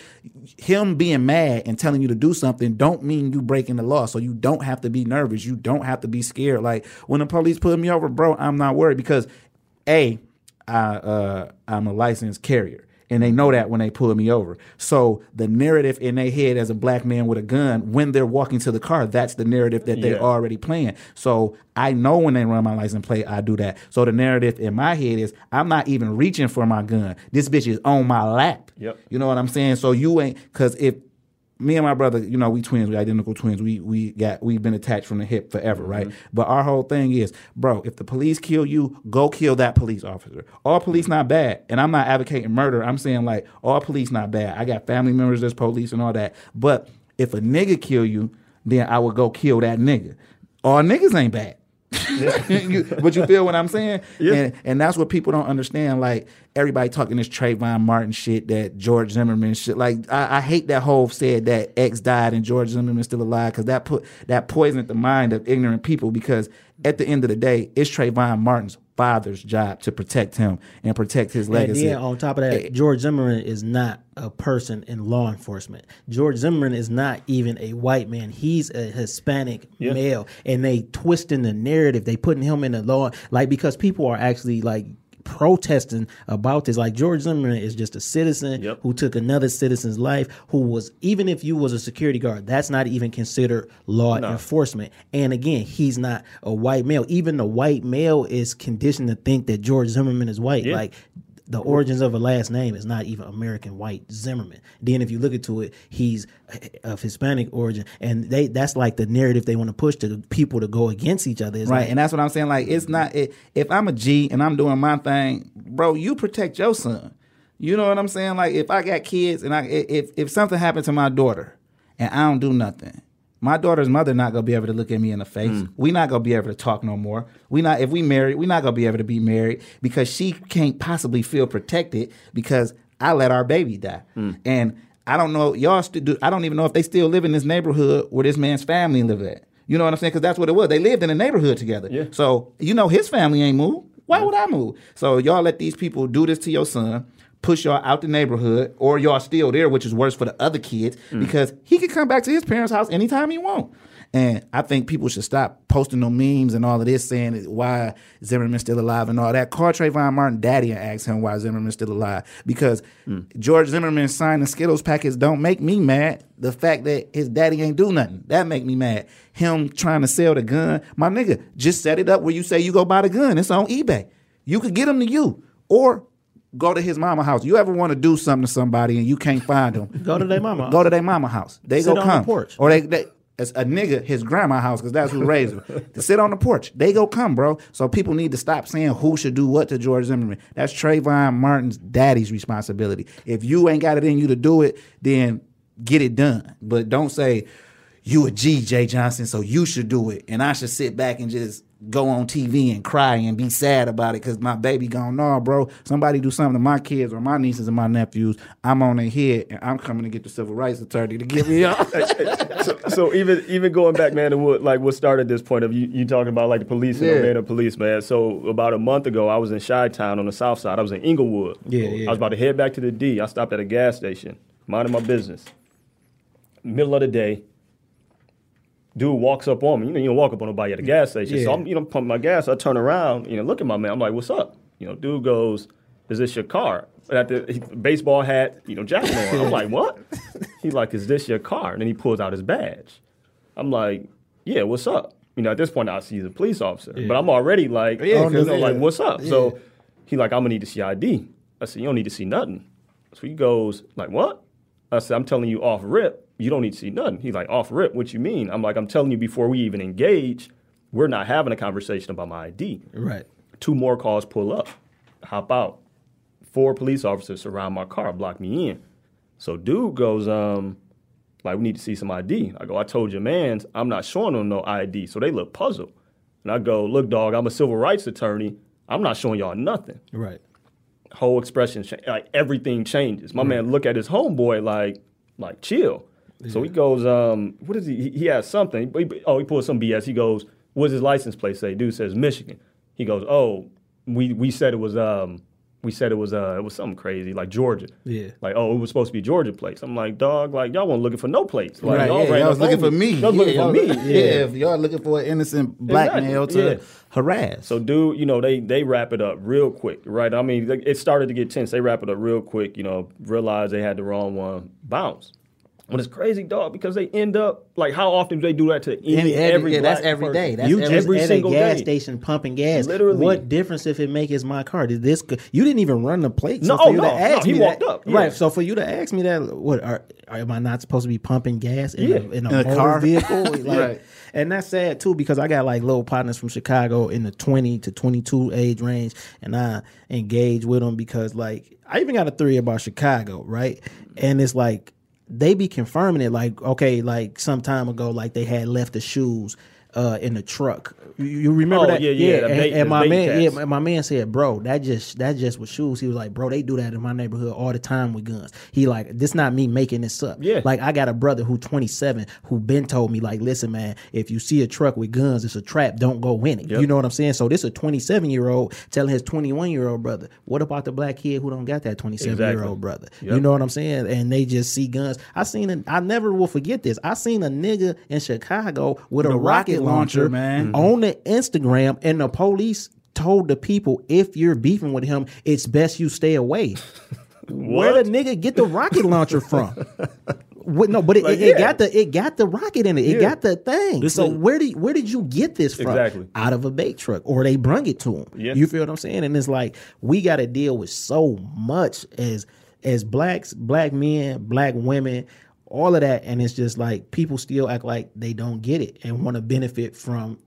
S3: him being mad and telling you to do something, don't mean you breaking the law. So you don't have to be nervous. You don't have to be scared. Like when the police pull me over, bro, I'm not worried because a I uh, I'm a licensed carrier. And they know that when they pull me over. So the narrative in their head as a black man with a gun, when they're walking to the car, that's the narrative that they're
S5: Yeah.
S3: already playing. So I know when they run my license plate, I do that. So the narrative in my head is I'm not even reaching for my gun. This bitch is on my lap.
S5: Yep.
S3: You know what I'm saying? So you ain't because if me and my brother, you know, we twins, we identical twins. We we got we've been attached from the hip forever, right? Mm-hmm. But our whole thing is, bro, if the police kill you, go kill that police officer. All police not bad, and I'm not advocating murder. I'm saying like all police not bad. I got family members that's police and all that. But if a nigga kill you, then I would go kill that nigga. All niggas ain't bad. you, but you feel what I'm saying?
S5: Yeah.
S3: And, and that's what people don't understand. Like everybody talking this Trayvon Martin shit, that George Zimmerman shit. Like I, I hate that whole said that X died and George Zimmerman's still alive because that put that poisoned the mind of ignorant people. Because at the end of the day, it's Trayvon Martin's father's job to protect him and protect his
S4: And
S3: legacy.
S4: then on top of that, eh, George Zimmerman is not a person in law enforcement. George Zimmerman is not even a white man. He's a Hispanic
S5: Yeah.
S4: male, and they twisting the narrative. They putting him in the law, like because people are actually like protesting about this. Like George Zimmerman is just a citizen
S5: Yep.
S4: who took another citizen's life. Who was even if you was a security guard, that's not even considered law enforcement. And again, he's not a white male. Even the white male is conditioned to think that George Zimmerman is white.
S5: Yeah.
S4: Like the origins of a last name is not even American white Zimmerman. Then if you look into it, he's of Hispanic origin, and they that's like the narrative they want to push to people to go against each other.
S3: Right,
S4: like,
S3: and that's what I'm saying. Like, it's not it, if I'm a G and I'm doing my thing, bro. You protect your son. You know what I'm saying? Like, if I got kids and I if if something happened to my daughter and I don't do nothing, my daughter's mother not gonna be able to look at me in the face. Hmm. We not gonna be able to talk no more. We not if we married, we not gonna be able to be married because she can't possibly feel protected because I let our baby die. Hmm. And I don't know y'all still do. I don't even know if they still live in this neighborhood where this man's family live at. You know what I'm saying? Because that's what it was. They lived in a neighborhood together.
S5: Yeah.
S3: So you know his family ain't moved. Why would I move? So y'all let these people do this to your son, push y'all out the neighborhood, or y'all still there, which is worse for the other kids
S5: Mm.
S3: because he can come back to his parents' house anytime he want. And I think people should stop posting no memes and all of this saying why Zimmerman's still alive and all that. Call Trayvon Martin daddy and ask him why Zimmerman's still alive. Because
S5: Mm.
S3: George Zimmerman signing Skittles packets don't make me mad. The fact that his daddy ain't do nothing, that make me mad. Him trying to sell the gun, my nigga, just set it up where you say you go buy the gun. It's on eBay. You could get them to you. Or go to his mama house. You ever want to do something to somebody and you can't find them?
S4: Go to their mama.
S3: Go to their mama house. They
S4: Sit
S3: go
S4: on the
S3: come.
S4: porch.
S3: Or they, they as a nigga, his grandma house, because that's who raised him. to sit on the porch. They go come, bro. So people need to stop saying who should do what to George Zimmerman. That's Trayvon Martin's daddy's responsibility. If you ain't got it in you to do it, then get it done. But don't say you a G, Jay Johnson, so you should do it. And I should sit back and just go on TV and cry and be sad about it because my baby gone. No, bro. Somebody do something to my kids or my nieces and my nephews. I'm on their head and I'm coming to get the civil rights attorney to get me out.
S5: so, so even even going back, man, to what like what started this point of you, you talking about like the police and
S3: Yeah.
S5: the man of police, man. So about a month ago, I was in Chi Town on the south side. I was in Englewood.
S4: Yeah, yeah.
S5: I was about to head back to the D. I stopped at a gas station, minding my business. Middle of the day, dude walks up on me. You know, you don't walk up on nobody at a gas station. So I'm, you know, pump my gas. I turn around, you know, look at my man. I'm like, "What's up?" You know, dude goes, "Is this your car?" And at the baseball hat, you know, jacket on. I'm like, "What?" He's like, "Is this your car?" And then he pulls out his badge. I'm like, "Yeah, what's up?" You know, at this point, I see he's a police officer, but I'm already like,
S3: Yeah,
S5: you know, like, "What's up?" So he like, "I'm gonna need to see ID." I said, "You don't need to see nothing." So he goes, like, "What?" I said, I'm telling you off rip, you don't need to see nothing. He's like, off rip, what you mean? I'm like, I'm telling you before we even engage, we're not having a conversation about my ID.
S4: Right.
S5: Two more cars pull up, hop out. Four police officers surround my car, block me in. So dude goes, um, like, we need to see some ID. I go, I told your mans, I'm not showing them no ID. So they look puzzled. And I go, look, dog, I'm a civil rights attorney. I'm not showing y'all nothing
S4: Right.
S5: whole expression like everything changes. My man look at his homeboy like like chill. So he goes, um, what is he? He, has something. He- oh, he pulls some BS. He goes, what does his license plate say? Dude says Michigan. He goes, oh, we we said it was um we said it was uh it was something crazy like Georgia.
S4: Yeah.
S5: Like oh it was supposed to be Georgia plates. I'm like dog like y'all weren't looking for no plates. Like,
S3: right,
S5: y'all
S3: yeah, y'all was looking for me.
S5: Y'all was looking
S3: yeah,
S5: for me.
S3: y'all- Yeah, if y'all looking for an innocent black
S5: Exactly,
S3: male to
S5: yeah.
S3: harass.
S5: So, dude, you know they they wrap it up real quick, right? I mean, it started to get tense. They wrap it up real quick. You know, realize they had the wrong one, bounce. But it's crazy, dog, because they end up like how often do they do that to any,
S3: Any-
S5: every,
S3: every- yeah, that's
S5: black
S3: every
S5: person?
S3: day. That's
S4: you
S3: every-
S4: just
S5: every
S4: at a
S5: single
S4: gas
S5: day.
S4: station pumping gas.
S5: Literally.
S4: What difference if it make is my car? Did this? You didn't even run the plate. So
S5: No,
S4: for
S5: oh,
S4: you
S5: no,
S4: to
S5: no,
S4: ask
S5: he walked
S4: that,
S5: up, yeah.
S4: Right. So for you to ask me that, what are, am I not supposed to be pumping gas in
S5: Yeah.
S4: a, in a,
S3: In a
S4: motor
S3: car?
S4: vehicle? Like,
S3: Right.
S4: And that's sad too because I got like little partners from Chicago in the twenty to twenty two age range, and I engage with them because like I even got a theory about Chicago, right? And it's like they be confirming it like okay like some time ago like they had left the shoes uh in the truck you, you remember
S5: Oh,
S4: that
S5: yeah, yeah, the
S4: and,
S5: bait-
S4: and my man
S5: cats.
S4: yeah my- man said bro that just that just was shoes he was like bro they do that in my neighborhood all the time with guns he like this not me making this up
S5: Yeah.
S4: like i got a brother who 27 who been told me like listen man if you see a truck with guns it's a trap don't go in it
S5: Yep.
S4: you know what i'm saying so this a 27 year old telling his 21 year old brother what about the black kid who don't got that 27 year old brother
S5: Yep.
S4: you know what I'm saying? And they just see guns. I seen a, I never will forget this. I seen a nigga in Chicago with a rocket,
S3: rocket
S4: launcher,
S3: launcher, man. Mm-hmm.
S4: on the Instagram, and the police told the people if you're beefing with him, it's best you stay away. Where the nigga get the rocket launcher from? What, no, but it,
S5: Like,
S4: it, it
S5: yeah.
S4: got the it got the rocket in it. It
S5: Yeah.
S4: got the thing.
S3: This
S4: so
S3: is-
S4: where did where did you get this from?
S5: Exactly.
S4: Out of a bait truck, or they brung it to him.
S5: Yeah.
S4: You feel what I'm saying? And it's like we got to deal with so much as as blacks, black men, black women, all of that, and it's just like people still act like they don't get it and want to benefit from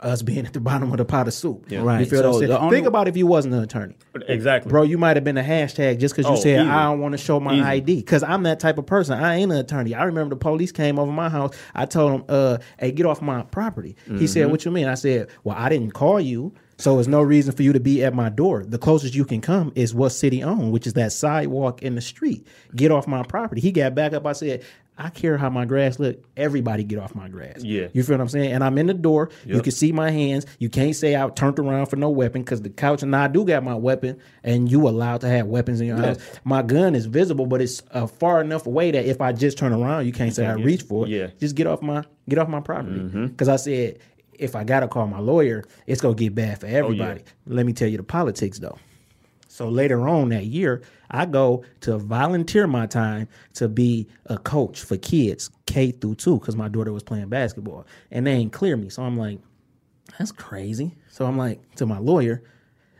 S4: us being at the bottom of the pot of soup.
S5: Yeah.
S3: Right.
S4: You feel what I'm
S3: So
S4: saying?
S3: only-
S4: Think about if you wasn't an attorney.
S5: Exactly,
S4: Bro, you might have been a hashtag just because you
S5: Oh,
S4: said
S5: easy.
S4: I don't want to show my
S5: Easy.
S4: ID. Because I'm that type of person. I ain't an attorney. I remember the police came over my house. I told them, uh, "Hey, get off my property." He
S5: Mm-hmm.
S4: said, "What you mean?" I said, "Well, I didn't call you." So there's no reason for you to be at my door. The closest you can come is what city owned, which is that sidewalk in the street. Get off my property. He got back up. I said, I care how my grass look. Everybody get off my grass.
S5: Yeah.
S4: You feel what I'm saying? And I'm in the door. You can see my hands. You can't say I turned around for no weapon because the couch and I do got my weapon, and you allowed to have weapons in your house. My gun is visible, but it's uh, far enough away that if I just turn around, you can't say I
S5: get-
S4: reach for it.
S5: yeah.
S4: Just get off my get off my property.
S5: Mm-hmm.
S4: Because I said if I gotta call my lawyer, it's gonna get bad
S5: Oh,
S4: for everybody. Let me tell you the politics though. So later on that year, I go to volunteer my time to be a coach for kids K through two because my daughter was playing basketball and they ain't clear me. So I'm like, that's crazy. So I'm like to my lawyer,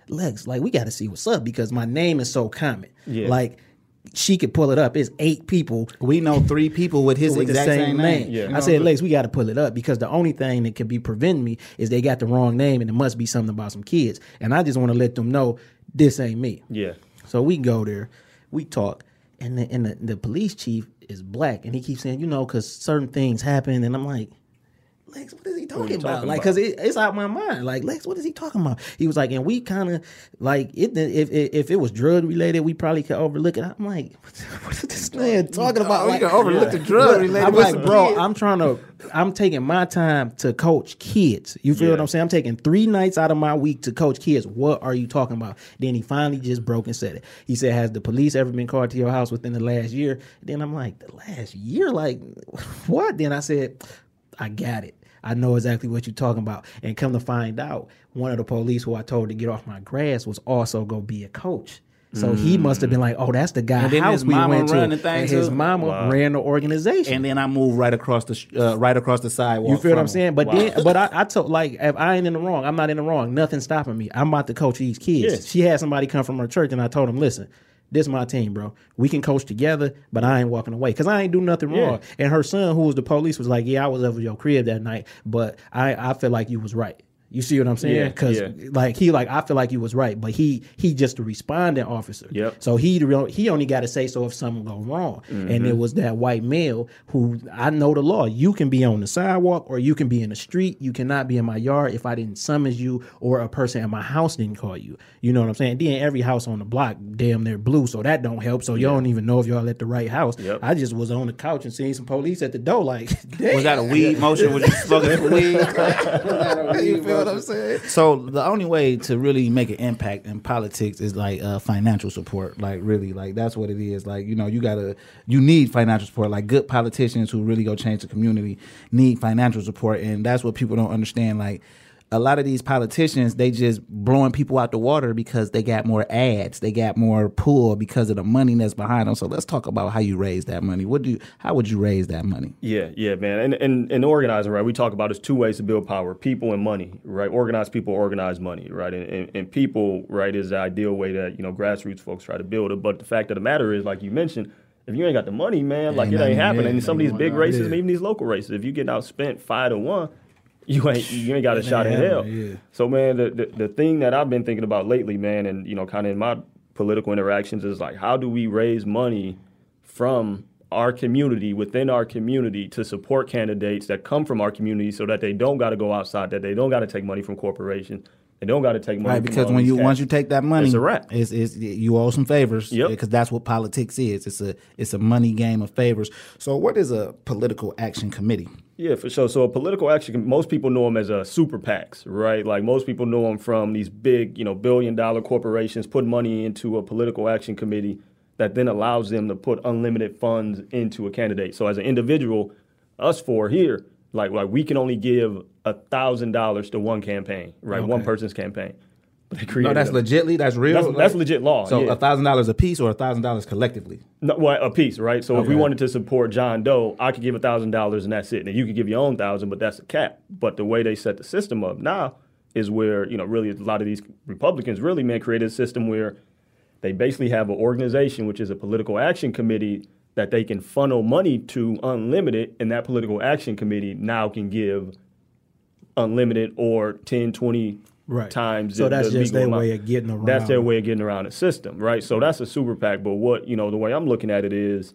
S4: Lex, like we got to see what's up because my name is so common.
S5: Yeah.
S4: Like she could pull it up. It's eight people
S3: We know three people with his
S4: with the
S3: exact
S4: same, name.
S5: Yeah.
S4: I said, Lex, we got to pull it up because the only thing that could be preventing me is they got the wrong name and it must be something about some kids. And I just want to let them know this ain't me.
S5: Yeah.
S4: So we go there, we talk, and the, and the, the police chief is black, and he keeps saying, you know, because certain things happen, and I'm like, Lex, what is he talking
S5: you
S4: about?
S5: talking
S4: like, because it, it's out my mind. Like, Lex, what is he talking about? He was like, and we kind of like it. If, if if it was drug related, we probably could overlook it. I'm like, what is this man talking about?
S3: we
S4: Like,
S3: can overlook the drug related
S4: I'm like, bro. I'm trying to. I'm taking my time to coach kids. You feel what I'm saying? I'm taking three nights out of my week to coach kids. What are you talking about? Then he finally just broke and said it. He said, "Has the police ever been called to your house within the last year?" Then I'm like, "The last year? Like what?" Then I said, "I got it." I know exactly what you're talking about. And come to find out, one of the police who I told to get off my grass was also gonna be a coach. So he must have been like, "Oh, that's the guy
S3: And then
S4: house
S3: his
S4: we
S3: mama
S4: went to."
S3: run the thing
S4: and his
S3: too?
S4: mama
S5: Wow.
S4: ran the organization.
S3: And then I moved right across the uh, right across the sidewalk.
S4: You feel what I'm saying? But
S5: Wow.
S4: then, but I, I told like if I ain't in the wrong, I'm not in the wrong. Nothing stopping me. I'm about to coach these kids.
S5: Yeah.
S4: She had somebody come from her church, and I told him, listen. This my team, bro. We can coach together, but I ain't walking away because I ain't do nothing
S5: Yeah.
S4: wrong. And her son, who was the police, was like, "Yeah, I was over your crib that night, but I I feel like you was right." You see what I'm saying?
S5: Yeah,
S4: Because
S5: yeah.
S4: like he like I feel like he was right, but he he just a responding officer.
S5: Yep.
S4: So he he only got to say so if something go wrong. And
S5: Mm-hmm.
S4: it was that white male who I know the law. You can be on the sidewalk or you can be in the street. You cannot be in my yard if I didn't summons you or a person at my house didn't call you. You know what I'm saying? Then every house on the block damn near blue, so that don't help. So y'all don't even know if y'all at the right house.
S5: Yep.
S4: I just was on the couch and seeing some police at the door. Like,
S3: Was that a weed motion? Was you smoking weed? what I'm saying? So the only way to really make an impact in politics is like uh, financial support. Like really, like that's what it is. Like you know, you gotta, you need financial support. Like good politicians who really go change the community need financial support, and that's what people don't understand. Like a lot of these politicians, they just blowing people out the water because they got more ads, they got more pull because of the money that's behind them. So let's talk about how you raise that money. What do you, how would you raise that money?
S5: Yeah, yeah, man. And, and and organizing, right? We talk about there's two ways to build power: people and money, right? organize people, organize money, right? And, and, and people, right, is the ideal way that you know grassroots folks try to build it. But the fact of the matter is, like you mentioned, if you ain't got the money, man, like
S3: Ain't
S5: it ain't happening. And some of these big races,
S3: yeah.
S5: even these local races, if you get outspent five to one, you ain't you ain't got a shot in hell.
S4: yeah.
S5: So man, the, the the thing that I've been thinking about lately, man, and you know, kind of in my political interactions is like, how do we raise money from our community within our community to support candidates that come from our community, so that they don't got to go outside, that they don't got to take money from corporations, they don't got to take money.
S3: Right, because when you
S5: cats.
S3: once you take that money,
S5: It's a wrap.
S3: It's, it's you owe some favors.
S5: Yep.
S3: Because that's what politics is. It's a it's a money game of favors. So what is a political action committee?
S5: Yeah, for sure. So a political action, most people know them as a super PACs, right? Like most people know them from these big, you know, billion dollar corporations put money into a political action committee that then allows them to put unlimited funds into a candidate. So as an individual, us four here, like like we can only give a thousand dollars to one campaign, right? One person's campaign. But they
S3: No, that's
S5: a-
S3: legitly. That's real.
S5: That's- that's legit law,
S3: So a thousand dollars a piece or a thousand dollars collectively.
S5: No, well, a piece, right? So if we wanted to support John Doe, I could give a thousand dollars and that's it. And you could give your own thousand, but that's a cap. But the way they set the system up now is where you know really a lot of these Republicans really man created a system where they basically have an organization which is a political action committee that they can funnel money to unlimited, and that political action committee now can give unlimited or 10, 20
S4: Right.
S5: times.
S4: So
S5: the-
S4: that's
S5: the
S4: just their
S5: amount.
S4: way of getting around.
S5: That's their way of getting around the system, right? So that's a super PAC. But what you know, the way I'm looking at it is,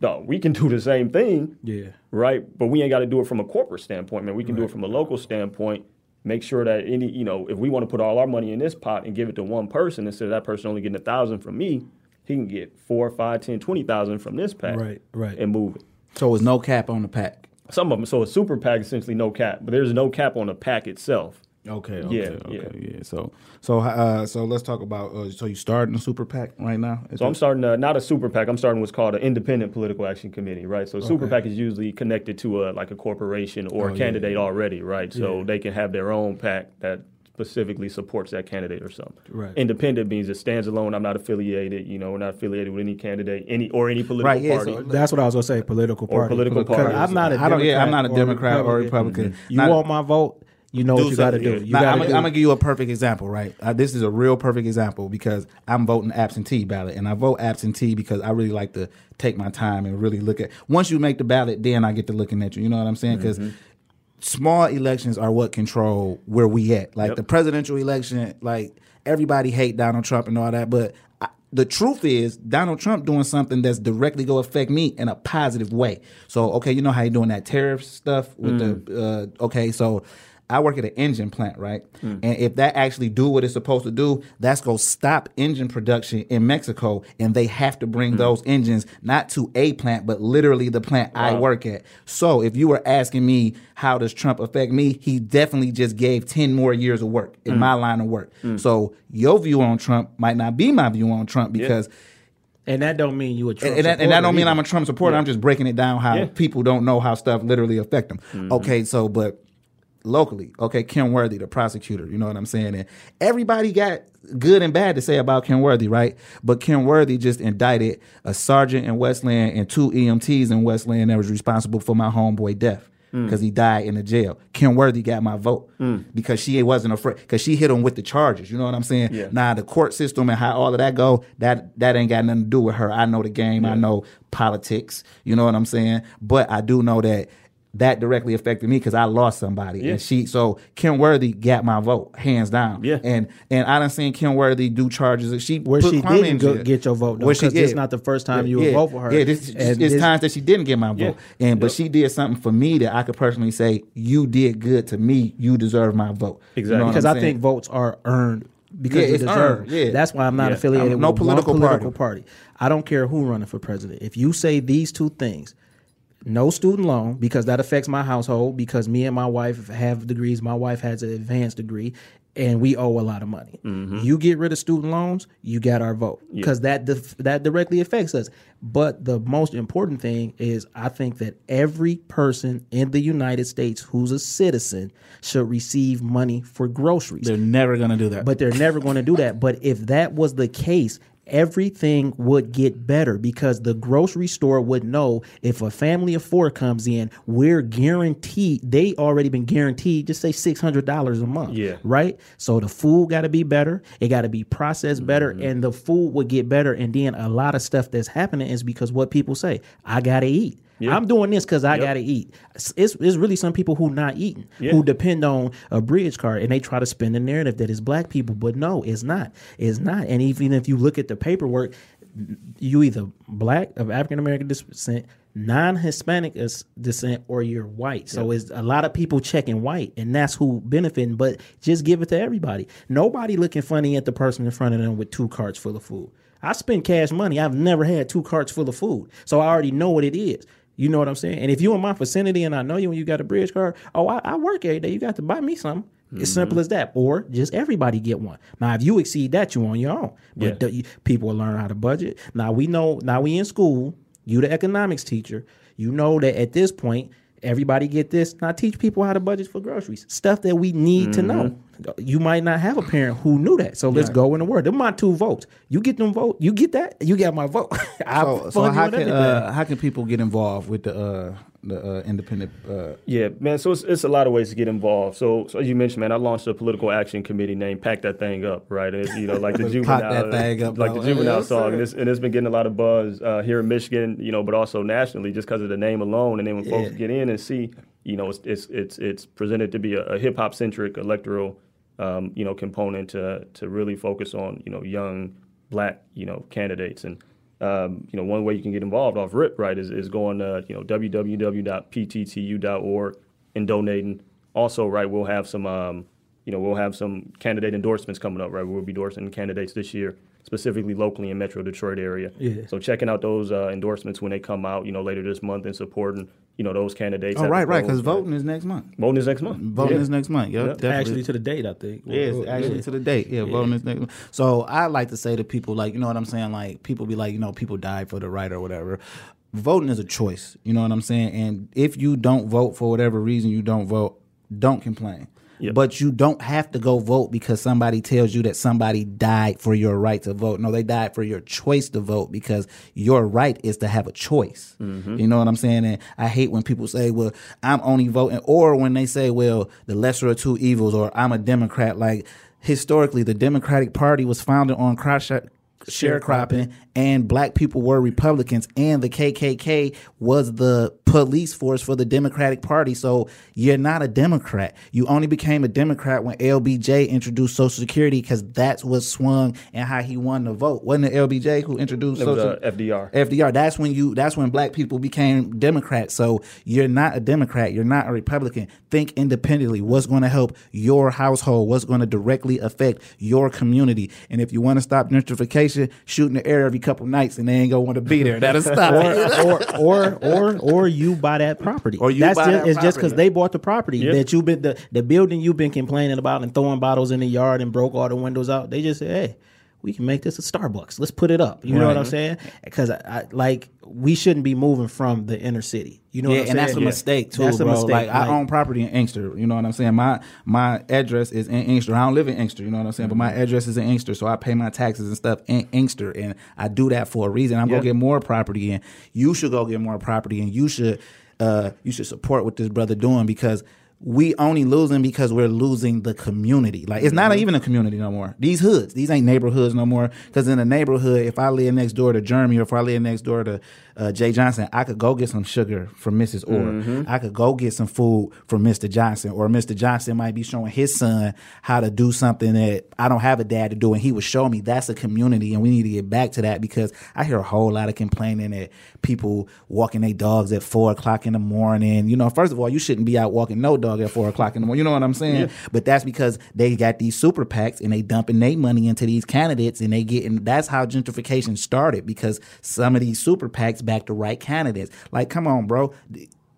S5: no, we can do the same thing,
S4: Yeah.
S5: right? But we ain't got to do it from a corporate standpoint, man. We can do it from a local standpoint. Make sure that any, you know, if we want to put all our money in this pot and give it to one person instead of that person only getting a thousand from me, he can get four, five, ten, twenty thousand from this PAC,
S4: Right, right.
S5: and move it.
S3: So it's no cap on the PAC.
S5: Some of them. So a super PAC essentially no cap, but there's no cap on the PAC itself.
S3: Okay.
S5: Yeah,
S3: Okay.
S5: yeah.
S3: Okay. Yeah. So so uh, so let's talk about. Uh, so you starting a super PAC right now?
S5: So I'm starting uh not a super PAC. I'm starting what's called an independent political action committee, right? So a super PAC is usually connected to a like a corporation or
S3: Oh,
S5: a
S3: yeah,
S5: candidate already, right? So they can have their own PAC that specifically supports that candidate or something.
S4: Right.
S5: Independent means it stands alone. I'm not affiliated. You know, we're not affiliated with any candidate, any or any political
S3: Right, yeah,
S5: party.
S3: so-
S4: That's what I was gonna say. Political party.
S5: Or political
S4: party.
S5: political
S4: 'Cause
S5: parties.
S4: I'm not a
S3: I don't. Yeah, I'm not a
S4: or
S3: Democrat or Republican.
S4: You
S3: Not-
S4: want my vote? You know what you got to do. You
S3: Now,
S4: got
S3: I'm, gonna-
S4: do.
S3: I'm gonna give you a perfect example, right? Uh, this is a real perfect example because I'm voting absentee ballot, and I vote absentee because I really like to take my time and really look at. Once you make the ballot, then I get to looking at you. You know what I'm saying? Because small elections are what control where we at. Like
S5: Yep.
S3: the presidential election, like everybody hate Donald Trump and all that, but I, the truth is Donald Trump doing something that's directly going to affect me in a positive way. So okay, you know how you doing that tariff stuff with the uh, okay, so. I work at an engine plant, right? And if that actually do what it's supposed to do, that's going to stop engine production in Mexico, and they have to bring those engines not to a plant, but literally the plant I work at. So if you were asking me how does Trump affect me, he definitely just gave 10 more years of work
S5: Mm.
S3: in my line of work. So your view on Trump might not be my view on Trump because
S4: and that don't mean you a Trump
S3: and, and, that, and that don't mean
S4: supporter
S3: I'm a Trump supporter.
S5: Yeah.
S3: I'm just breaking it down how
S5: Yeah.
S3: people don't know how stuff literally affect them.
S5: Mm-hmm.
S3: Okay, so but locally, okay, Kym Worthy, the prosecutor, you know what I'm saying? And everybody got good and bad to say about Kym Worthy, right? But Kym Worthy just indicted a sergeant in Westland and two EMTs in Westland that was responsible for my homeboy death.
S5: Mm.
S3: Because he died in the jail. Kym Worthy got my vote because she wasn't afraid. Because she hit him with the charges. You know what I'm saying?
S5: Yeah.
S3: Now the court system and how all of that go, that that ain't got nothing to do with her. I know the game. I know politics. You know what I'm saying? But I do know that that directly affected me because I lost somebody.
S5: Yeah.
S3: And she so Kym Worthy got my vote, hands down.
S5: Yeah.
S3: And and I done seen Kym Worthy do charges. She
S4: Where
S3: put
S4: she didn't go, get your vote though,
S3: Where she-
S4: because it's
S3: yeah.
S4: not the first time you
S3: yeah,
S4: would vote for her.
S3: Yeah, this,
S4: And
S3: it's
S4: this-
S3: times that she didn't get my vote.
S5: Yeah.
S3: And but
S5: Yep.
S3: she did something for me that I could personally say, you did good to me. You deserve my vote. You
S5: Exactly.
S3: know
S4: because
S3: I'm
S4: I
S3: saying?
S4: think votes are earned because
S3: Yeah,
S4: you
S3: it's
S4: deserve.
S3: earned, yeah.
S4: That's why I'm not
S5: Yeah.
S4: affiliated
S3: I'm- no
S4: with
S3: political
S4: one political
S3: party.
S4: party. I don't care who running for president. If you say these two things, no student loan because that affects my household because me and my wife have degrees. My wife has an advanced degree. And we owe a lot of money. Mm-hmm. You get rid of student loans, you got our vote because that def- that directly affects us. But the most important thing is, I think that every person in the United States who's a citizen should receive money for groceries.
S3: they're never gonna do that.
S4: But they're never going to do that. But if that was the case, everything would get better because the grocery store would know if a family of four comes in, we're guaranteed, they already been guaranteed, just say $600 a month.
S5: Yeah.
S4: Right? So the food got to be better. It got to be processed better
S5: Mm-hmm.
S4: and the food would get better. And then a lot of stuff that's happening is because what people say, I got to eat.
S5: Yeah.
S4: I'm doing this because I
S5: Yep.
S4: got to eat. It's, it's, really some people who not eating,
S5: Yeah.
S4: who depend on a bridge card and they try to spin the narrative that it's black people, but no, it's not. It's not. And even if you look at the paperwork, you either black of African American descent, non-Hispanic descent, or you're white. So it's a lot of people checking white, and that's who benefiting. But just give it to everybody. Nobody looking funny at the person in front of them with two carts full of food. I spend cash money. I've never had two carts full of food, so I already know what it is. You know what I'm saying? And if you in my vicinity and I know you and you got a bridge card, oh, I, I work every day. You got to buy me something. It's mm-hmm. simple as that. Or just everybody get one. Now, if you exceed that, you on your own. But
S5: Yeah.
S4: the- people will learn how to budget. Now we know. Now we in school. You the economics teacher. You know that at this point, everybody get this. Now teach people how to budget for groceries. Stuff that we need to know. You might not have a parent who knew that. So let's go in the word. Them my two votes. You get them vote. You get that. You got my vote. I
S3: so, so how can uh, how can people get involved with the uh, the uh, independent? Uh,
S5: Yeah, man. So it's, it's a lot of ways to get involved. So, so as you mentioned, man, I launched a political action committee named "Pack That Thing Up." Right, and it's, you know, like the juvenile,
S3: up,
S5: like the juvenile
S3: Yeah,
S5: song, and it's, and it's been getting a lot of buzz uh, here in Michigan, you know, but also nationally, just because of the name alone. And then when folks get in and see, you know, it's it's it's, it's presented to be a, a hip hop centric electoral, um, you know, component to to really focus on you know young black you know candidates and. Um, you know, one way you can get involved off RIP, right, is, is going to, you know, www.pttu.org and donating. Also, right, we'll have some, um, you know, we'll have some candidate endorsements coming up, right? We'll be endorsing candidates this year, specifically locally in Metro Detroit area.
S4: Yeah.
S5: So checking out those uh, endorsements when they come out, you know, later this month and supporting, you know, those candidates.
S3: Oh, right, right. Because voting is next month.
S5: Voting is next month.
S3: Voting
S5: Yeah.
S3: is next month. Yep,
S5: Yeah.
S3: definitely.
S4: Actually, to the date, I think.
S3: Yes,
S4: Well,
S3: actually
S4: yeah.
S3: to the date. Yeah, voting is next. month. So I like to say to people, like, you know what I'm saying? Like, people be like, you know, people die for the right or whatever. Voting is a choice. You know what I'm saying? And if you don't vote for whatever reason you don't vote, don't complain.
S5: Yep.
S3: But you don't have to go vote because somebody tells you that somebody died for your right to vote. No, they died for your choice to vote because your right is to have a choice. Mm-hmm. You know what I'm saying? And I hate when people say, well, I'm only voting, or when they say, well, the lesser of two evils, or I'm a Democrat. Like, historically, the Democratic Party was founded on sharecropping and black people were Republicans and the KKK was the police force for the Democratic Party. So you're not a Democrat. You only became a Democrat when LBJ introduced Social Security because that's what swung and how he won the vote. Wasn't it LBJ who introduced
S5: It was uh, FDR.
S3: FDR. That's when you. That's when black people became Democrats. So you're not a Democrat. You're not a Republican. Think independently. What's going to help your household? What's going to directly affect your community? And if you want to stop gentrification, shoot in the air every couple nights, and they ain't gonna want to be there. That'll stop it.
S4: or, or or or you buy that property.
S3: Or you
S4: That's
S3: buy
S4: just,
S3: that
S4: it's just because they bought the property
S5: Yeah.
S4: that you've been the, the building you've been complaining about and throwing bottles in the yard and broke all the windows out. They just say, hey. We can make this a Starbucks. Let's put it up. You know what I'm saying? Because I, I, like we shouldn't be moving from the inner city. You know
S3: yeah,
S4: what I'm
S3: and that's a
S4: saying?
S3: mistake too,
S4: That's a
S3: bro.
S4: mistake.
S3: Like, I own property in Inkster. You know what I'm saying? My my address is in Inkster. I don't live in Inkster. You know what I'm saying? But my address is in Inkster, so I pay my taxes and stuff in Inkster, and I do that for a reason. I'm
S5: Yeah.
S3: gonna get more property and You should go get more property, and you should uh you should support what this brother doing because. We only losing because we're losing the community. Like it's not even a community no more. These hoods, these ain't neighborhoods no more. Because in a neighborhood, if I live next door to Jeremy or if I live next door to uh, Jay Johnson, I could go get some sugar from Mrs. Orr. I could go get some food from Mr. Johnson, or Mr. Johnson might be showing his son how to do something that I don't have a dad to do, and he would show me. That's a community, and we need to get back to that because I hear a whole lot of complaining that people walking their dogs at four o'clock in the morning. You know, first of all, you shouldn't be out walking no dog at four o'clock in the morning. You know what I'm saying? But that's because they got these super PACs and they dumping their money into these candidates, and they getting. That's how gentrification started because some of these super PACs back the right candidates. Like, come on, bro.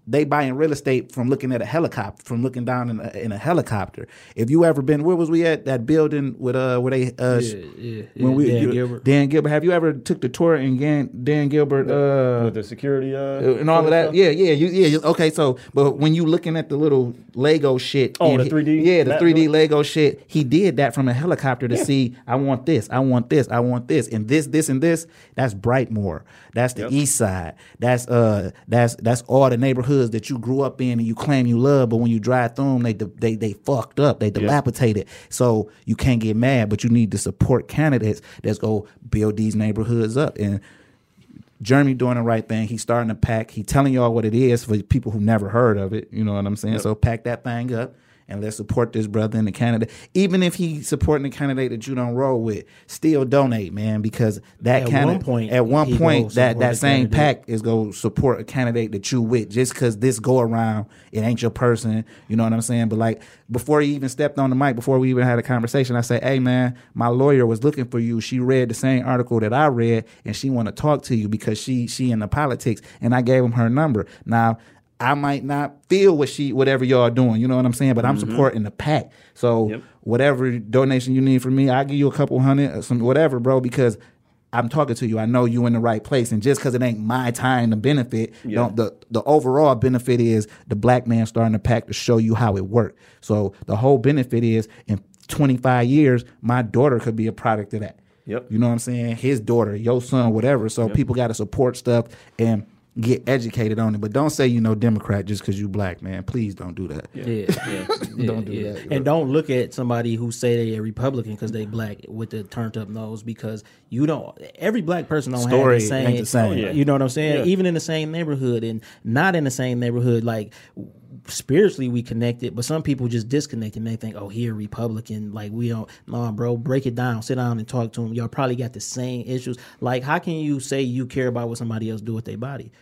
S3: They buying real estate from looking at a helicopter, from looking down in a, in a helicopter. If you ever been, where was we at? That building with uh, where they uh, sh-
S4: yeah,
S3: when we
S4: Dan
S3: you-
S4: Gilbert.
S3: Dan Gilbert. Have you ever took the tour in Dan, Dan Gilbert? Uh,
S5: With the security uh,
S3: and all of that. Yeah, yeah, you, yeah. Okay, so but when you looking at the little Lego shit,
S5: Oh, the 3D?
S3: yeah, the three D Lego shit. He did that from a helicopter to see. I want this. I want this. I want this, and this, this, and this. That's Brightmoor. That's the
S5: Yep.
S3: East Side. That's uh, that's that's all the that you grew up in and you claim you love, but when you drive through them, they they they fucked up. They dilapidated. So you can't get mad, but you need to support candidates that's go build these neighborhoods up and. Jeremy doing the right thing. He's starting to pack. He telling y'all what it is for people who never heard of it. You know what I'm saying? So pack that thing up and let's support this brother in the candidate. Even if he's supporting the candidate that you don't roll with, still donate, man, because that
S4: At
S3: candidate
S4: one point,
S3: at one point that that same
S4: candidate.
S3: PAC is go support a candidate that you with just because this go around it ain't your person you know what i'm saying but like before he even stepped on the mic before we even had a conversation i say hey man my lawyer was looking for you she read the same article that i read and she want to talk to you because she she in the politics and i gave him her number now I might not feel what she, whatever y'all doing, you know what I'm saying. But I'm mm-hmm. supporting the PAC. So
S5: Yep.
S3: whatever donation you need from me, I give you a couple hundred, or some whatever, bro, because I'm talking to you. I know you in the right place, and just because it ain't my time to benefit,
S5: Yeah.
S3: don't, the the overall benefit is the black man starting to pack to show you how it worked. So the whole benefit is in 25 years, my daughter could be a product of that.
S5: Yep.
S3: You know what I'm saying? His daughter, your son, whatever. So people got to support stuff and get educated on it. But don't say you know Democrat just because you black, man. Please don't do that.
S4: Yeah, yeah,
S3: Don't do
S4: yeah.
S3: that.
S4: And don't look at somebody who say they a Republican because they black with the turned up nose because you don't. Every black person don't
S3: Story
S4: have the same.
S3: ain't the same.
S5: Oh, yeah.
S4: You know what I'm saying?
S5: Yeah.
S4: Even in the same neighborhood and not in the same neighborhood, like spiritually we connected, but some people just disconnect and they think, oh, he a Republican. Like we don't. Nah, bro, break it down. Sit down and talk to him. Y'all probably got the same issues. Like, how can you say you care about what somebody else do with their body?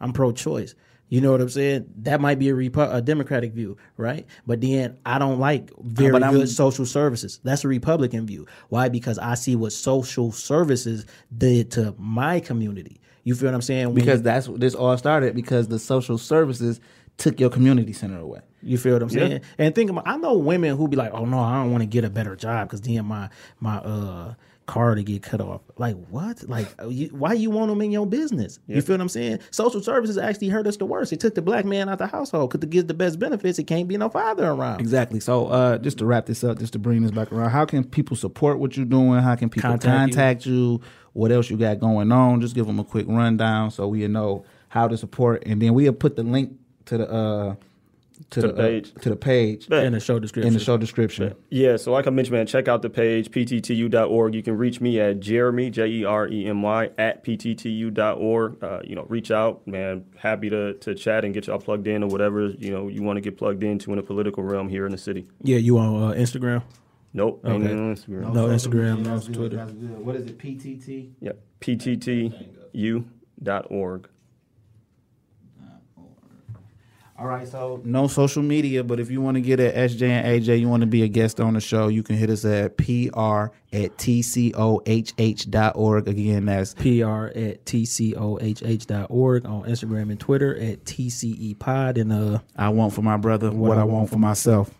S4: I'm pro-choice. You know what I'm saying? That might be a, Repu- a Democratic view, right? But then I don't like very
S3: but I'm-
S4: good social services. That's a Republican view. Why? Because I see what social services did to my community. You feel what I'm saying? When
S3: because that's this all started because the social services took your community center away.
S4: you feel what I'm saying? And think about, I know women who be like, "Oh no, I don't want to get a better job because then my my uh car to get cut off." Like what? Like uh, you, why you want them in your business? You feel what I'm saying? Social services actually hurt us the worst. It took the black man out the household because to get the best benefits, it can't be no father around.
S3: Exactly. So, uh, just to wrap this up, just to bring this back around, how can people support what you're doing? How can people
S4: Contact
S3: contact,
S4: you.
S3: you. What else you got going on? Just give them a quick rundown so we know how to support, and then we'll put the link to the uh, to,
S5: To
S3: the,
S5: the page.
S3: uh, to the page
S5: Bet.
S4: In the show description.
S3: in the show description.
S5: Yeah, so like I mentioned, man, check out the page, pttu.org. You can reach me at Jeremy, J E R E M Y, at pttu.org. Uh, you know, reach out, man. Happy to, to chat and get y'all plugged in or whatever, you know, you want to get plugged into in the political realm here in the city.
S4: Yeah, you on uh, Instagram?
S5: Nope. ain't
S4: Okay.
S5: on Instagram.
S4: No Instagram, no Twitter.
S3: What is it? PTT.
S5: Yeah, pttu.org.
S3: All right, so no social media, but if you want to get at SJ and AJ, you want to be a guest on the show, you can hit us at PR at TCOHH dot org. Again, that's
S4: PR at TCOHH dot org on Instagram and Twitter at TCE Pod and uh
S3: I want for my brother what, I want for myself.